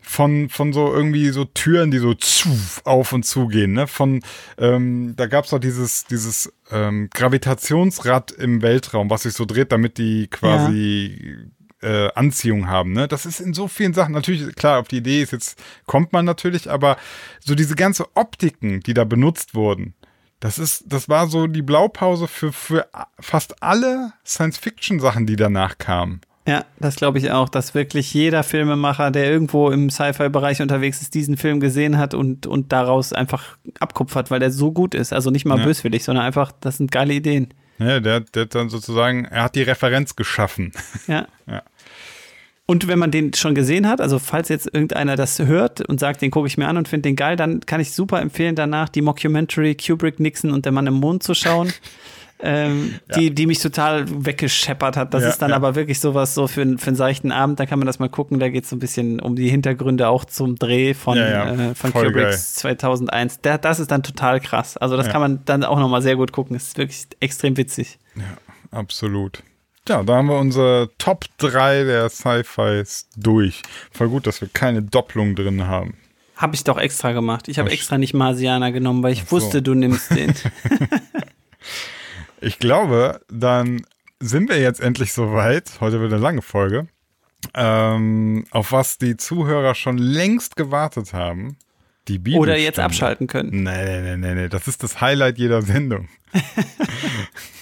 von, von so irgendwie so Türen, die so zu, auf und zu gehen, ne? Von, ähm, da gab's doch dieses, dieses ähm, Gravitationsrad im Weltraum, was sich so dreht, damit die quasi äh, Anziehung haben, ne? Das ist in so vielen Sachen, natürlich, klar, auf die Idee ist jetzt, kommt man natürlich, aber so diese ganze Optiken, die da benutzt wurden, das ist, das war so die Blaupause für, für fast alle Science-Fiction-Sachen, die danach kamen. Ja, das glaube ich auch, dass wirklich jeder Filmemacher, der irgendwo im Sci-Fi-Bereich unterwegs ist, diesen Film gesehen hat und, und daraus einfach abkupfert, weil der so gut ist. Also nicht mal Ja. böswillig, sondern einfach, das sind geile Ideen. Ja, der, der hat dann sozusagen, er hat die Referenz geschaffen. Ja. Ja. Und wenn man den schon gesehen hat, also falls jetzt irgendeiner das hört und sagt, den gucke ich mir an und finde den geil, dann kann ich super empfehlen, danach die Mockumentary Kubrick, Nixon und der Mann im Mond zu schauen. ähm, die, die mich total weggescheppert hat. Das Ja, ist dann ja. aber wirklich sowas so für, einen- für einen seichten Abend. Da kann man das mal gucken. Da geht es so ein bisschen um die Hintergründe auch zum Dreh von, Ja, ja, äh, von voll Kubricks 2001. Der, das ist dann total krass. Also das Ja. kann man dann auch nochmal sehr gut gucken. Das ist wirklich extrem witzig. Absolut. Ja, da haben wir unsere Top 3 der Sci-Fis durch. Voll gut, dass wir keine Doppelung drin haben. Habe ich doch extra gemacht. Ich habe extra nicht Marsianer genommen, weil ich so. wusste, du nimmst den. Ich glaube, dann sind wir jetzt endlich soweit. Heute wird eine lange Folge. Ähm, auf was die Zuhörer schon längst gewartet haben. Die. Oder jetzt abschalten können. Nee, nee, nee, nee, nee. Das ist das Highlight jeder Sendung.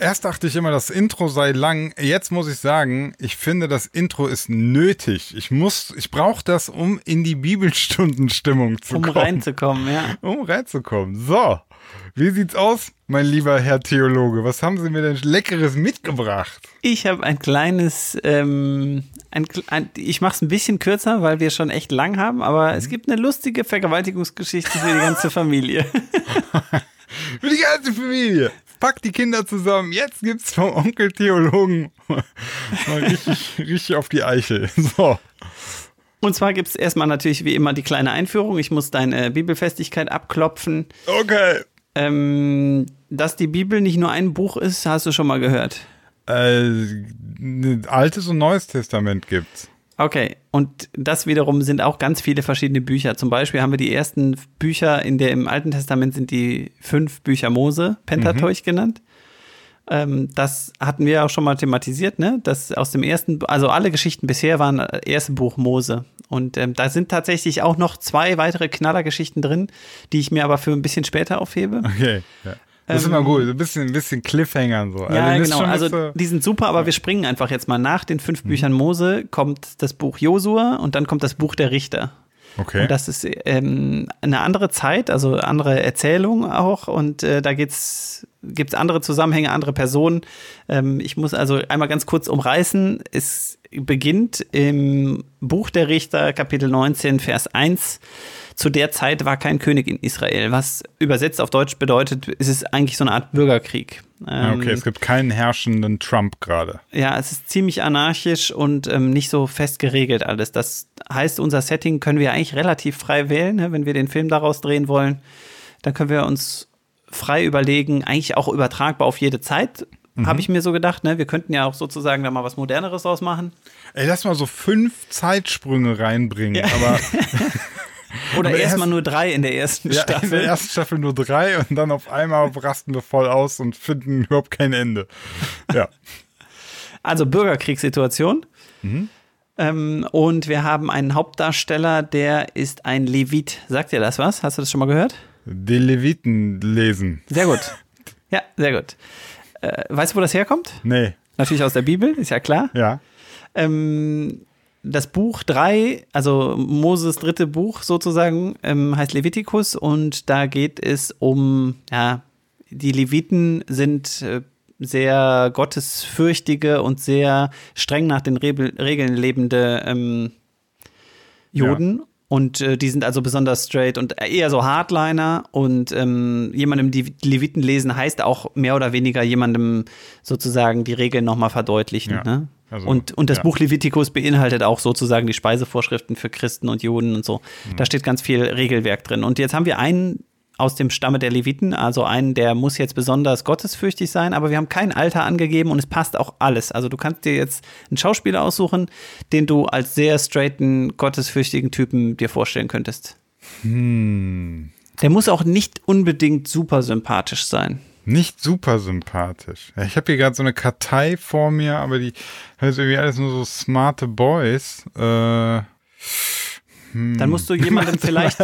Erst dachte ich immer, das Intro sei lang. Jetzt muss ich sagen, ich finde, das Intro ist nötig. Ich muss, ich brauche das, um in die Bibelstundenstimmung zu Um kommen. reinzukommen, ja. Um reinzukommen. So, wie sieht's aus, mein lieber Herr Theologe? Was haben Sie mir denn Leckeres mitgebracht? Ich habe ein kleines, ähm, ein, ein, ich mache es ein bisschen kürzer, weil wir schon echt lang haben, aber es gibt eine lustige Vergewaltigungsgeschichte für die ganze Familie. Für die ganze Familie. Pack die Kinder zusammen. Jetzt gibt's vom Onkel Theologen mal richtig, richtig auf die Eichel. So. Und zwar gibt es erstmal natürlich wie immer die kleine Einführung. Ich muss deine Bibelfestigkeit abklopfen. Okay. Ähm, dass die Bibel nicht nur ein Buch ist, hast du schon mal gehört. Äh, Altes und Neues Testament gibt's. Okay, und das wiederum sind auch ganz viele verschiedene Bücher. Zum Beispiel haben wir die ersten Bücher in der im Alten Testament sind die fünf Bücher Mose, Pentateuch genannt. Ähm, das hatten wir auch schon mal thematisiert, ne? Das aus dem ersten, also alle Geschichten bisher waren äh, erste Buch Mose. Und ähm, da sind tatsächlich auch noch zwei weitere Knallergeschichten drin, die ich mir aber für ein bisschen später aufhebe. Okay. Ja. Das ist immer gut. Ein bisschen, ein bisschen Cliffhanger und so. Ähm, Ja, Also, ist genau. Also was, äh, die sind super, aber wir springen einfach jetzt mal nach den fünf Büchern Mose kommt das Buch Josua und dann kommt das Buch der Richter. Okay. Und das ist ähm, eine andere Zeit, also andere Erzählung auch. Und äh, da geht's gibt's andere Zusammenhänge, andere Personen. Ähm, ich muss also einmal ganz kurz umreißen. Es beginnt im Buch der Richter, Kapitel 19, Vers 1. Zu der Zeit war kein König in Israel, was übersetzt auf Deutsch bedeutet, es ist eigentlich so eine Art Bürgerkrieg. Ja, Ähm, okay, es gibt keinen herrschenden Trump gerade. ja, es ist ziemlich anarchisch und ähm, nicht so fest geregelt alles. Das heißt, unser Setting können wir eigentlich relativ frei wählen, ne? wenn wir den Film daraus drehen wollen. Dann können wir uns frei überlegen, eigentlich auch übertragbar auf jede Zeit, habe ich mir so gedacht. Ne? Wir könnten ja auch sozusagen da mal was Moderneres draus machen. Ey, lass mal so fünf Zeitsprünge reinbringen. Aber Oder erstmal erst- nur drei in der ersten ja, in der Staffel. ersten Staffel nur drei und dann auf einmal rasten wir voll aus und finden überhaupt kein Ende. Ja. Also Bürgerkriegssituation. Ähm, und wir haben einen Hauptdarsteller, der ist ein Levit. Sagt dir das was? Hast du das schon mal gehört? Die Leviten lesen. Sehr gut. Ja, sehr gut. Äh, weißt du, wo das herkommt? Nee. Natürlich aus der Bibel, ist ja klar. Ja. Ähm, das Buch 3, also Moses dritte Buch sozusagen, ähm, heißt Levitikus und da geht es um, ja, die Leviten sind äh, sehr gottesfürchtige und sehr streng nach den Rebel Regeln lebende ähm, Juden. Und äh, die sind also besonders straight und eher so Hardliner. Und ähm, jemandem die Leviten lesen heißt auch mehr oder weniger jemandem sozusagen die Regeln nochmal verdeutlichen. Ja. Ne? Also, und, und das ja. Buch Levitikus beinhaltet auch sozusagen die Speisevorschriften für Christen und Juden und so. Mhm. Da steht ganz viel Regelwerk drin. Und jetzt haben wir einen aus dem Stamme der Leviten, also einen, der muss jetzt besonders gottesfürchtig sein, aber wir haben kein Alter angegeben und es passt auch alles. Also du kannst dir jetzt einen Schauspieler aussuchen, den du als sehr straighten, gottesfürchtigen Typen dir vorstellen könntest. Hm. Der muss auch nicht unbedingt super sympathisch sein. Nicht super sympathisch. Ich habe hier gerade so eine Kartei vor mir, aber die das ist irgendwie alles nur so smarte Boys. Äh, Dann musst du jemandem vielleicht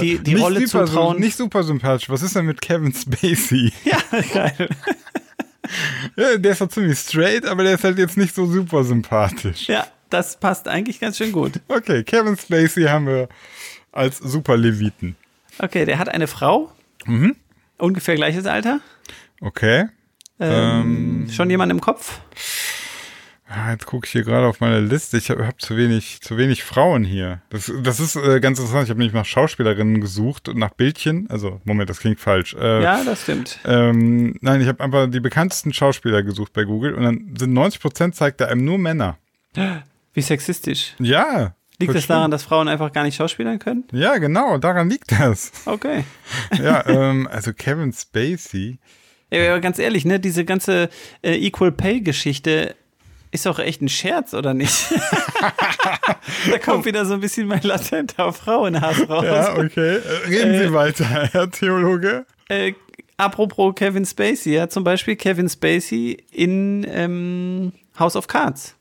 die, die nicht Rolle super, zutrauen. Nicht super sympathisch. Was ist denn mit Kevin Spacey? ja, geil. Ja, der ist doch ziemlich straight, aber der ist halt jetzt nicht so super sympathisch. Ja, das passt eigentlich ganz schön gut. Okay, Kevin Spacey haben wir als super Leviten. Okay, der hat eine Frau. Mhm. Ungefähr gleiches Alter. Okay. Ähm, schon jemand im Kopf? Ah, Jetzt gucke ich hier gerade auf meine Liste. Ich habe hab zu wenig, zu wenig Frauen hier. Das, das ist äh, ganz interessant. Ich habe nämlich nach Schauspielerinnen gesucht und nach Bildchen. Also, Moment, das klingt falsch. Äh, Ja, das stimmt. Ähm, nein, ich habe einfach die bekanntesten Schauspieler gesucht bei Google und dann sind 90% zeigt er einem nur Männer. Wie sexistisch. Ja. Liegt das daran, dass Frauen einfach gar nicht schauspielern können? Ja, genau, daran liegt das. Okay. Ja, ähm, also Kevin Spacey. Ja, aber ganz ehrlich, ne, diese ganze äh, Equal Pay Geschichte ist doch echt ein Scherz, oder nicht? da kommt wieder so ein bisschen mein latenter Frauenhass raus. Ja, okay. Äh, Reden Sie weiter, Herr Theologe. Äh, apropos Kevin Spacey, ja, zum Beispiel Kevin Spacey in ähm, House of Cards.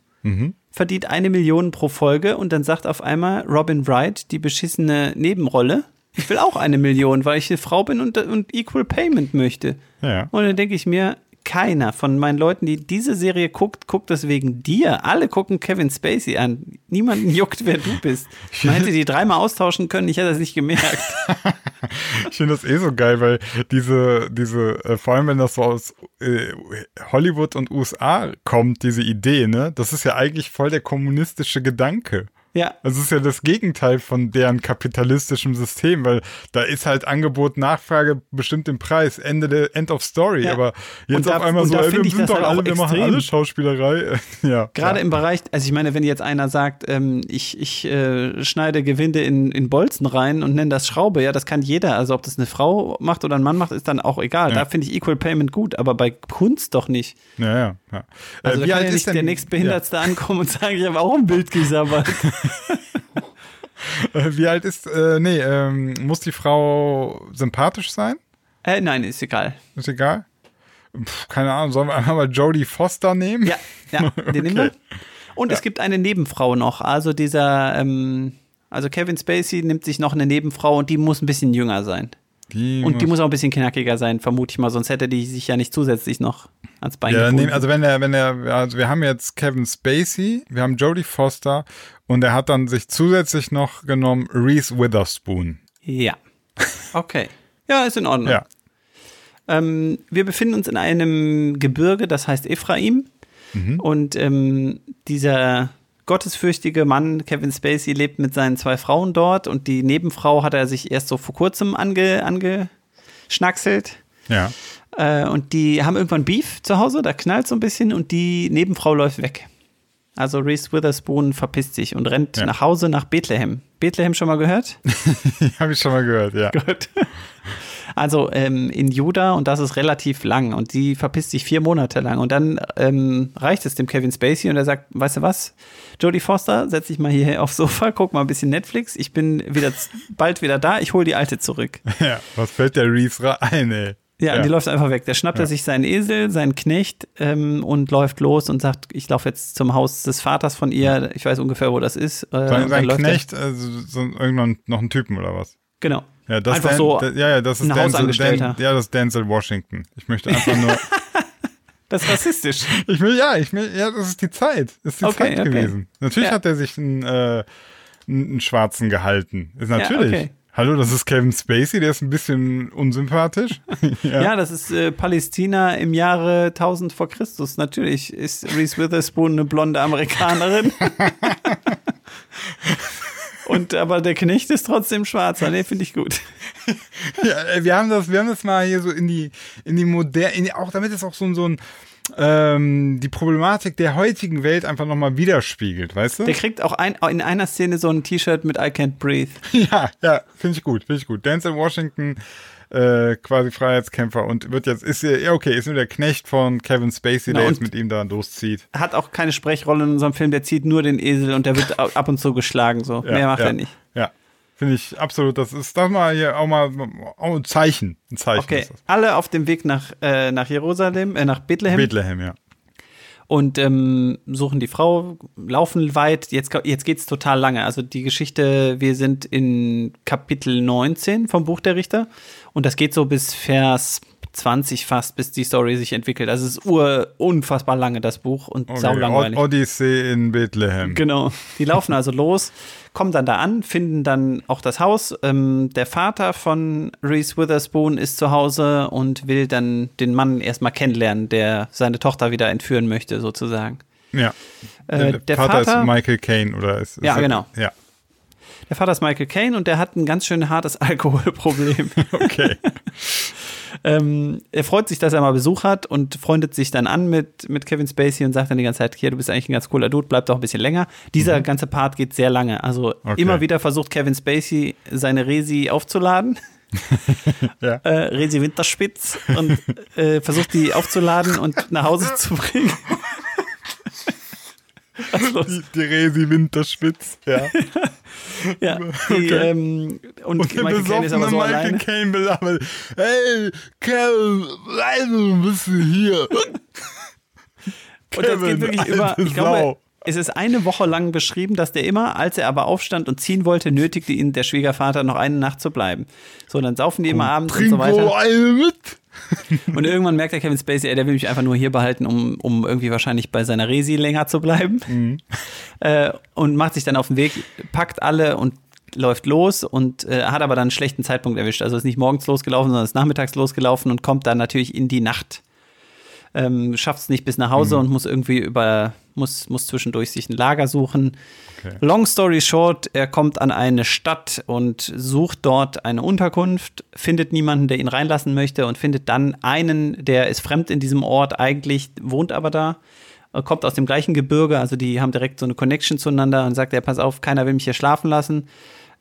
Verdient eine Million pro Folge und dann sagt auf einmal Robin Wright, die beschissene Nebenrolle, ich will auch eine Million, weil ich eine Frau bin und, und Equal Payment möchte. Ja. Und dann denke ich mir, keiner von meinen Leuten, die diese Serie guckt, guckt das wegen dir. Alle gucken Kevin Spacey an. Niemanden juckt, wer du bist. Man hätte die dreimal austauschen können, ich hätte das nicht gemerkt. Ich finde das eh so geil, weil diese, diese, äh, vor allem wenn das so aus äh, Hollywood und USA kommt, diese Idee, ne, das ist ja eigentlich voll der kommunistische Gedanke. Ja. Das ist ja das Gegenteil von deren kapitalistischem System, weil da ist halt Angebot, Nachfrage bestimmt den Preis, Ende der End of Story. Ja. Aber jetzt da- auf einmal so, ey, wir sind doch halt alle, wir machen alle Schauspielerei. ja. Gerade ja. im Bereich, also ich meine, wenn jetzt einer sagt, ähm, ich, ich äh, schneide Gewinde in, in Bolzen rein und nenne das Schraube, ja, das kann jeder. Also ob das eine Frau macht oder ein Mann macht, ist dann auch egal. Ja. Da finde ich Equal Payment gut, aber bei Kunst doch nicht. Ja, ja, ja. Also Äh, da kann ja nicht der nächstbehindertste ankommen und sagen, ich habe auch ein Bild gesabbert. Ja. Äh, Wie alt ist, äh, nee, ähm, muss die Frau sympathisch sein? äh, nein, ist egal. Ist egal? Pff, keine Ahnung, sollen wir einmal mal Jodie Foster nehmen? Ja, ja, den nehmen wir. Und es gibt eine Nebenfrau noch. Also dieser, ähm, also Kevin Spacey nimmt sich noch eine Nebenfrau und die muss ein bisschen jünger sein. Die Und die muss auch ein bisschen knackiger sein, vermute ich mal, sonst hätte die sich ja nicht zusätzlich noch ans Bein Ja, nehmen, also wenn er, wenn er, also wir haben jetzt Kevin Spacey, wir haben Jodie Foster und er hat dann sich zusätzlich noch genommen Reese Witherspoon. Ja. Okay. Ja, ist in Ordnung. Ja. Ähm, wir befinden uns in einem Gebirge, das heißt Ephraim. Mhm. Und ähm, dieser gottesfürchtige Mann, Kevin Spacey, lebt mit seinen zwei Frauen dort. Und die Nebenfrau hat er sich erst so vor kurzem ange, angeschnackselt. Ja. Äh, und die haben irgendwann Beef zu Hause, da knallt so ein bisschen und die Nebenfrau läuft weg. Also Reese Witherspoon verpisst sich und rennt Ja. nach Hause nach Bethlehem. Bethlehem schon mal gehört? Habe ich schon mal gehört, ja. Gut. Also ähm, in Juda und das ist relativ lang und die verpisst sich vier Monate lang und dann ähm, reicht es dem Kevin Spacey und er sagt, weißt du was, Jodie Foster, setz dich mal hier aufs Sofa, guck mal ein bisschen Netflix, ich bin wieder bald wieder da, ich hole die alte zurück. ja. Was fällt der Reese ein, ey? Ja, die läuft einfach weg. Der schnappt er Ja. sich seinen Esel, seinen Knecht ähm, und läuft los und sagt, ich laufe jetzt zum Haus des Vaters von ihr. Ich weiß ungefähr, wo das ist. Äh, Sein, Knecht, also so irgendwann noch ein Typen oder was? Genau. Ja, das Einfach Dan, so da, ja, ja, das ist Denzel. Dan, ja, das ist Denzel Washington. Ich möchte einfach nur, Das ist rassistisch. ich will, ja, ich will, ja, das ist die Zeit. Das ist die Okay, Zeit okay. gewesen. Natürlich Ja. hat er sich einen, äh, einen, Schwarzen gehalten. Ist natürlich. okay. Hallo, das ist Kevin Spacey, der ist ein bisschen unsympathisch. Ja, das ist äh, Palästina im Jahre 1000 vor Christus. Natürlich ist Reese Witherspoon eine blonde Amerikanerin. Und aber der Knecht ist trotzdem schwarzer. Nee, finde ich gut. Ja, wir haben das, wir haben das mal hier so in die, in die moderne, auch damit es auch so ein, so ein, ähm, die Problematik der heutigen Welt einfach nochmal widerspiegelt, weißt du? Der kriegt auch ein, in einer Szene so ein T-Shirt mit I can't breathe. Ja, ja, finde ich gut, finde ich gut. Denzel Washington, äh, quasi Freiheitskämpfer und wird jetzt, ist ja, okay, ist nur der Knecht von Kevin Spacey, Na, der jetzt mit ihm da loszieht. Hat auch keine Sprechrolle in unserem Film. Der zieht nur den Esel und der wird ab und zu geschlagen. So. Ja, Mehr macht ja, er nicht. Ja, finde ich absolut, das ist, das mal hier auch mal, auch ein Zeichen, ein Zeichen Okay, alle auf dem Weg nach, äh, nach Jerusalem, äh, nach Bethlehem. Bethlehem, ja. und ähm, suchen die Frau, laufen weit. Jetzt, jetzt geht es total lange. Also die Geschichte, wir sind in Kapitel 19 vom Buch der Richter und das geht so bis Vers 20 fast, bis die Story sich entwickelt. Also es ist ur unfassbar lange, das Buch und Okay. saulangweilig. Od- Odyssee in Bethlehem. Genau. Die laufen also los, kommen dann da an, finden dann auch das Haus. Ähm, der Vater von Reese Witherspoon ist zu Hause und will dann den Mann erstmal kennenlernen, der seine Tochter wieder entführen möchte, sozusagen. Ja. Äh, der Vater, Vater- ist Michael Caine, oder ist, Ja, ist genau. Ja, Der Vater ist Michael Caine und der hat ein ganz schön hartes Alkoholproblem. okay. ähm, er freut sich, dass er mal Besuch hat und freundet sich dann an mit, mit Kevin Spacey und sagt dann die ganze Zeit, hier, du bist eigentlich ein ganz cooler Dude, bleib doch ein bisschen länger. Dieser ganze Part geht sehr lange. Also Mhm. Okay. immer wieder versucht Kevin Spacey seine Resi aufzuladen. Ja. äh, Resi Winterspitz und äh, versucht die aufzuladen und nach Hause zu bringen. Die, die Resi Winterspitz, ja. Ja, die, ähm, und, Und der Michael Caine ist aber besoffene so Michael alleine. Caine belabert. Hey, Kevin, bleib bist du hier. Und das geht wirklich über, ich glaube, Sau. es ist eine Woche lang beschrieben, dass der immer, als er aber aufstand und ziehen wollte, nötigte ihn der Schwiegervater noch eine Nacht zu bleiben. So, dann saufen die immer abends und Trink so weiter. eine mit. Und irgendwann merkt der Kevin Spacey, ey, der will mich einfach nur hier behalten, um, um irgendwie wahrscheinlich bei seiner Resi länger zu bleiben. Mhm. Äh, und macht sich dann auf den Weg, packt alle und läuft los und äh, hat aber dann einen schlechten Zeitpunkt erwischt. Also ist nicht morgens losgelaufen, sondern ist nachmittags losgelaufen und kommt dann natürlich in die Nacht. Ähm, Schafft es nicht bis nach Hause und muss irgendwie über, muss, muss zwischendurch sich ein Lager suchen. Long story short, er kommt an eine Stadt und sucht dort eine Unterkunft, findet niemanden, der ihn reinlassen möchte und findet dann einen, der ist fremd in diesem Ort eigentlich, wohnt aber da, äh, kommt aus dem gleichen Gebirge, also die haben direkt so eine Connection zueinander und sagt, er, pass auf, keiner will mich hier schlafen lassen.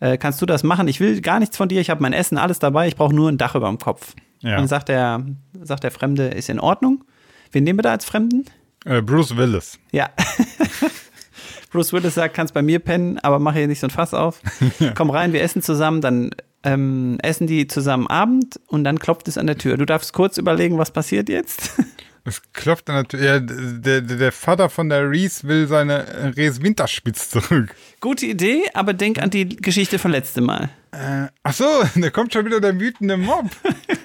Äh, kannst du das machen? Ich will gar nichts von dir, ich habe mein Essen, alles dabei, ich brauche nur ein Dach über dem Kopf. Ja. Und sagt der, sagt der Fremde, ist in Ordnung. Wen nehmen wir da als Fremden? Äh, Bruce Willis. Ja. Bruce Willis sagt, kannst bei mir pennen, aber mach hier nicht so ein Fass auf. Komm rein, wir essen zusammen, dann ähm, essen die zusammen Abend und dann klopft es an der Tür. Du darfst kurz überlegen, was passiert jetzt. Es klopft dann natürlich. Ja, der, der, der Vater von der Reese will seine äh, Reese Winterspitz zurück. Gute Idee, aber denk an die Geschichte von letztem Mal. Äh, ach so, da kommt schon wieder der wütende Mob.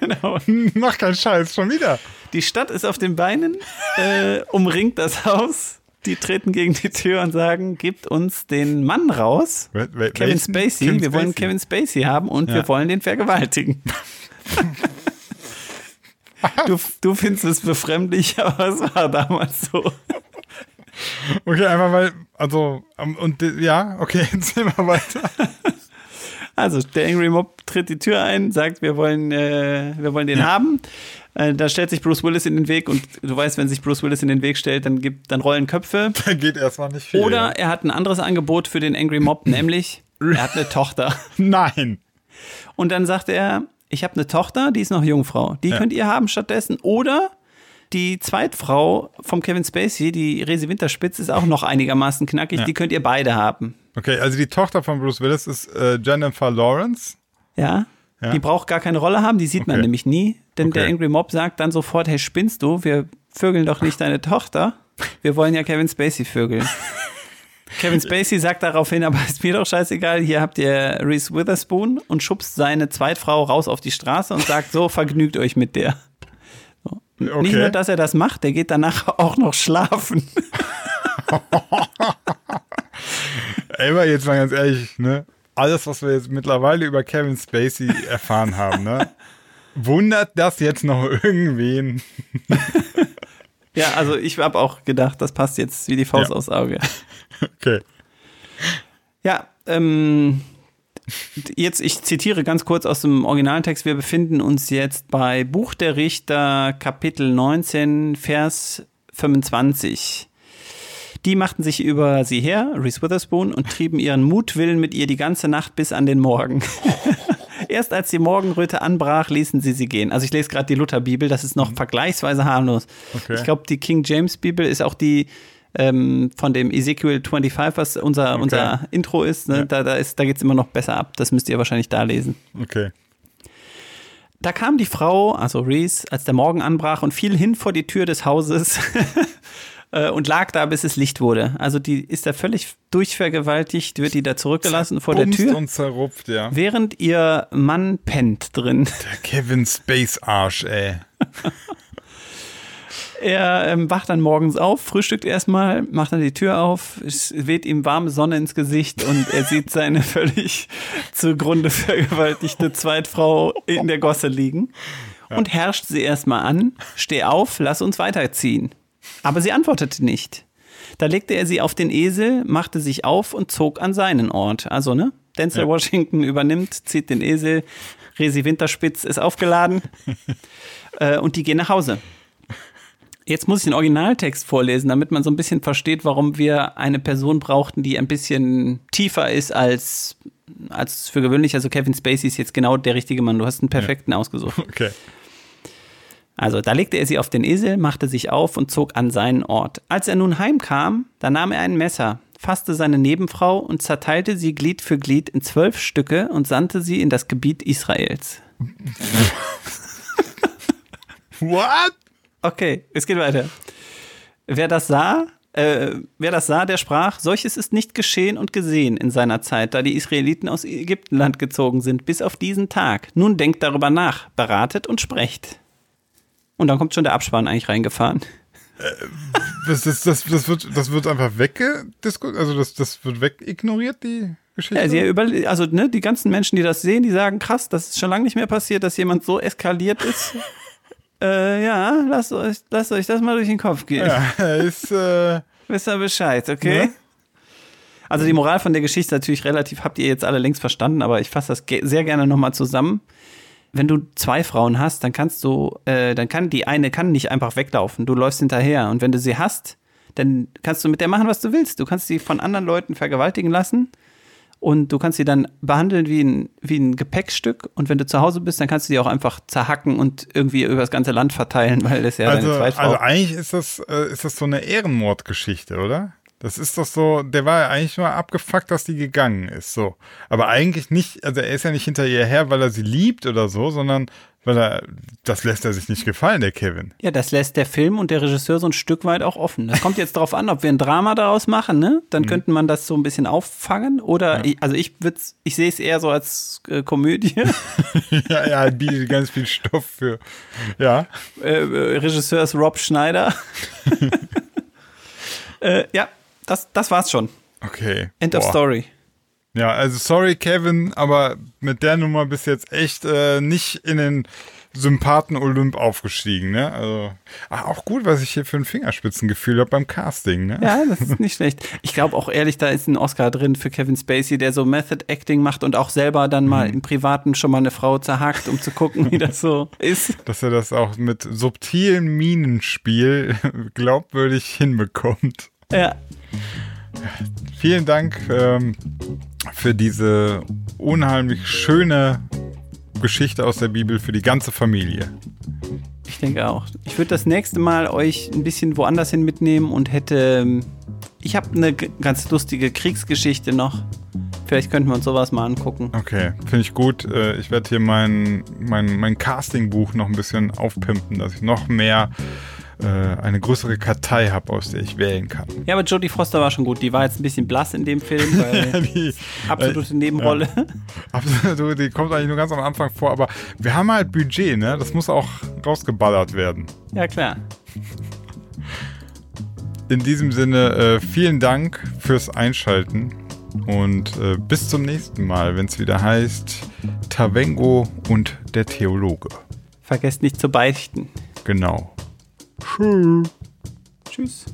Genau. Mach keinen Scheiß, schon wieder. Die Stadt ist auf den Beinen, äh, umringt das Haus. Die treten gegen die Tür und sagen, gebt uns den Mann raus. Wel- wel- Kevin? Spacey. Kevin wir wollen Spacey. Kevin Spacey haben und Ja. wir wollen den vergewaltigen. du, du findest es befremdlich, aber es war damals so. Okay, einfach weil, also, ähm, und ja, okay, erzähl mal weiter. Also, der Angry Mob tritt die Tür ein, sagt, wir wollen, äh, wir wollen den haben. Äh, da stellt sich Bruce Willis in den Weg und du weißt, wenn sich Bruce Willis in den Weg stellt, dann, gibt, dann rollen Köpfe. Da geht erstmal nicht viel. Oder er hat ein anderes Angebot für den Angry Mob, nämlich er hat eine Tochter. Nein. Und dann sagt er, ich habe eine Tochter, die ist noch Jungfrau. Die Ja. könnt ihr haben stattdessen. Oder die Zweitfrau vom Kevin Spacey, die Resi Winterspitz, ist auch noch einigermaßen knackig. Ja. Die könnt ihr beide haben. Okay, also die Tochter von Bruce Willis ist äh, Jennifer Lawrence. Ja? Ja. Die braucht gar keine Rolle haben, die sieht man Okay. nämlich nie. Denn Okay. der Angry Mob sagt dann sofort, hey, spinnst du? Wir vögeln doch nicht deine Tochter. Wir wollen ja Kevin Spacey vögeln. Kevin Spacey sagt daraufhin, aber ist mir doch scheißegal, hier habt ihr Reese Witherspoon und schubst seine Zweitfrau raus auf die Straße und sagt, so, vergnügt euch mit der. So. Nicht Okay. nur, dass er das macht, der geht danach auch noch schlafen. Ey, aber jetzt mal ganz ehrlich, ne? Alles, was wir jetzt mittlerweile über Kevin Spacey erfahren haben, ne? Wundert das jetzt noch irgendwen? Ja, also ich habe auch gedacht, das passt jetzt wie die Faust Ja. aufs Auge. Okay. Ja, ähm, jetzt, ich zitiere ganz kurz aus dem originalen Text. Wir befinden uns jetzt bei Buch der Richter, Kapitel 19, Vers 25. Die machten sich über sie her, Reese Witherspoon, und trieben ihren Mutwillen mit ihr die ganze Nacht bis an den Morgen. Erst als die Morgenröte anbrach, ließen sie sie gehen. Also ich lese gerade die Lutherbibel, das ist noch vergleichsweise harmlos. Okay. Ich glaube, die King James Bibel ist auch die ähm, von dem Ezekiel 25, was unser, unser Intro ist. Ne? Ja. Da, da, ist da geht es immer noch besser ab. Das müsst ihr wahrscheinlich da lesen. Okay. Da kam die Frau, also Reese, als der Morgen anbrach und fiel hin vor die Tür des Hauses äh, und lag da, bis es Licht wurde. Also die ist da völlig durchvergewaltigt, wird die da zurückgelassen vor der Tür, und zerrupft, ja. während ihr Mann pennt drin. Der Kevin Space Arsch, ey. Er ähm, wacht dann morgens auf, frühstückt erstmal, macht dann die Tür auf, es weht ihm warme Sonne ins Gesicht und er sieht seine völlig zugrunde vergewaltigte Zweitfrau in der Gosse liegen und herrscht sie erstmal an, steh auf, lass uns weiterziehen. Aber sie antwortete nicht. Da legte er sie auf den Esel, machte sich auf und zog an seinen Ort. Also, ne? Denzel Ja. Washington übernimmt, zieht den Esel, Resi Winterspitz ist aufgeladen äh, und die gehen nach Hause. Jetzt muss ich den Originaltext vorlesen, damit man so ein bisschen versteht, warum wir eine Person brauchten, die ein bisschen tiefer ist als, als für gewöhnlich. Also Kevin Spacey ist jetzt genau der richtige Mann. Du hast einen perfekten ausgesucht. Okay. Also, da legte er sie auf den Esel, machte sich auf und zog an seinen Ort. Als er nun heimkam, da nahm er ein Messer, fasste seine Nebenfrau und zerteilte sie Glied für Glied in zwölf Stücke und sandte sie in das Gebiet Israels. What? Okay, es geht weiter. Wer das sah, äh, wer das sah, der sprach, solches ist nicht geschehen und gesehen in seiner Zeit, da die Israeliten aus Ägyptenland gezogen sind, bis auf diesen Tag. Nun denkt darüber nach, beratet und sprecht. Und dann kommt schon der Abspann eigentlich reingefahren. Das, das, das, das, wird, das wird einfach weggediskutiert, also das, das wird wegignoriert, die Geschichte. Ja, sie über, also ne, die ganzen Menschen, die das sehen, die sagen, krass, das ist schon lange nicht mehr passiert, dass jemand so eskaliert ist. äh, ja, lasst euch, lasst euch das mal durch den Kopf gehen. ja, ist, äh, Wisst ihr Bescheid, okay? Ne? Also die Moral von der Geschichte ist natürlich relativ, habt ihr jetzt alle längst verstanden, aber ich fasse das sehr gerne nochmal zusammen. Wenn du zwei Frauen hast, dann kannst du, äh, dann kann die eine kann nicht einfach weglaufen. Du läufst hinterher. Und wenn du sie hast, dann kannst du mit der machen, was du willst. Du kannst sie von anderen Leuten vergewaltigen lassen und du kannst sie dann behandeln wie ein, wie ein Gepäckstück. Und wenn du zu Hause bist, dann kannst du die auch einfach zerhacken und irgendwie über das ganze Land verteilen, weil das ja also, deine Zweitfrau also eigentlich ist das, äh, ist das so eine Ehrenmordgeschichte, oder? Das ist doch so, der war ja eigentlich nur abgefuckt, dass die gegangen ist, so. Aber eigentlich nicht, also er ist ja nicht hinter ihr her, weil er sie liebt oder so, sondern weil er, das lässt er sich nicht gefallen, der Kevin. Ja, das lässt der Film und der Regisseur so ein Stück weit auch offen. Das kommt jetzt darauf an, ob wir ein Drama daraus machen, ne? Dann könnte man das so ein bisschen auffangen. Oder, ich, also ich würde ich sehe es eher so als äh, Komödie. ja, ja, bietet ganz viel Stoff für, ja. äh, äh, Regisseur ist Rob Schneider. äh, ja, das, das war's schon. Okay. End of Boah. Story. Ja, also sorry, Kevin, aber mit der Nummer bist du jetzt echt äh, nicht in den Sympathen-Olymp aufgestiegen, ne? Also, ach, auch gut, was ich hier für ein Fingerspitzengefühl habe beim Casting, ne? Ja, das ist nicht schlecht. Ich glaube auch ehrlich, da ist ein Oscar drin für Kevin Spacey, der so Method Acting macht und auch selber dann mal Mhm. im Privaten schon mal eine Frau zerhackt, um zu gucken, wie das so ist. Dass er das auch mit subtilem Minenspiel glaubwürdig hinbekommt. Ja, Vielen Dank ähm, für diese unheimlich schöne Geschichte aus der Bibel für die ganze Familie. ich denke auch. Ich würde das nächste Mal euch ein bisschen woanders hin mitnehmen und hätte. ähm, Ich habe eine ganz lustige Kriegsgeschichte noch. Vielleicht könnten wir uns sowas mal angucken. Okay, finde ich gut. Äh, Ich werde hier mein, mein, mein Castingbuch noch ein bisschen aufpimpen, dass ich noch mehr äh, eine größere Kartei habe, aus der ich wählen kann. Ja, aber Jodie Foster war schon gut. Die war jetzt ein bisschen blass in dem Film, weil Die, absolute Nebenrolle. absolut, die kommt eigentlich nur ganz am Anfang vor, aber wir haben halt Budget, ne? Das muss auch rausgeballert werden. Ja, klar. In diesem Sinne, äh, vielen Dank fürs Einschalten und äh, bis zum nächsten Mal, wenn es wieder heißt Tavengo und der Theologe. Vergesst nicht zu beichten. Genau. Tschüss.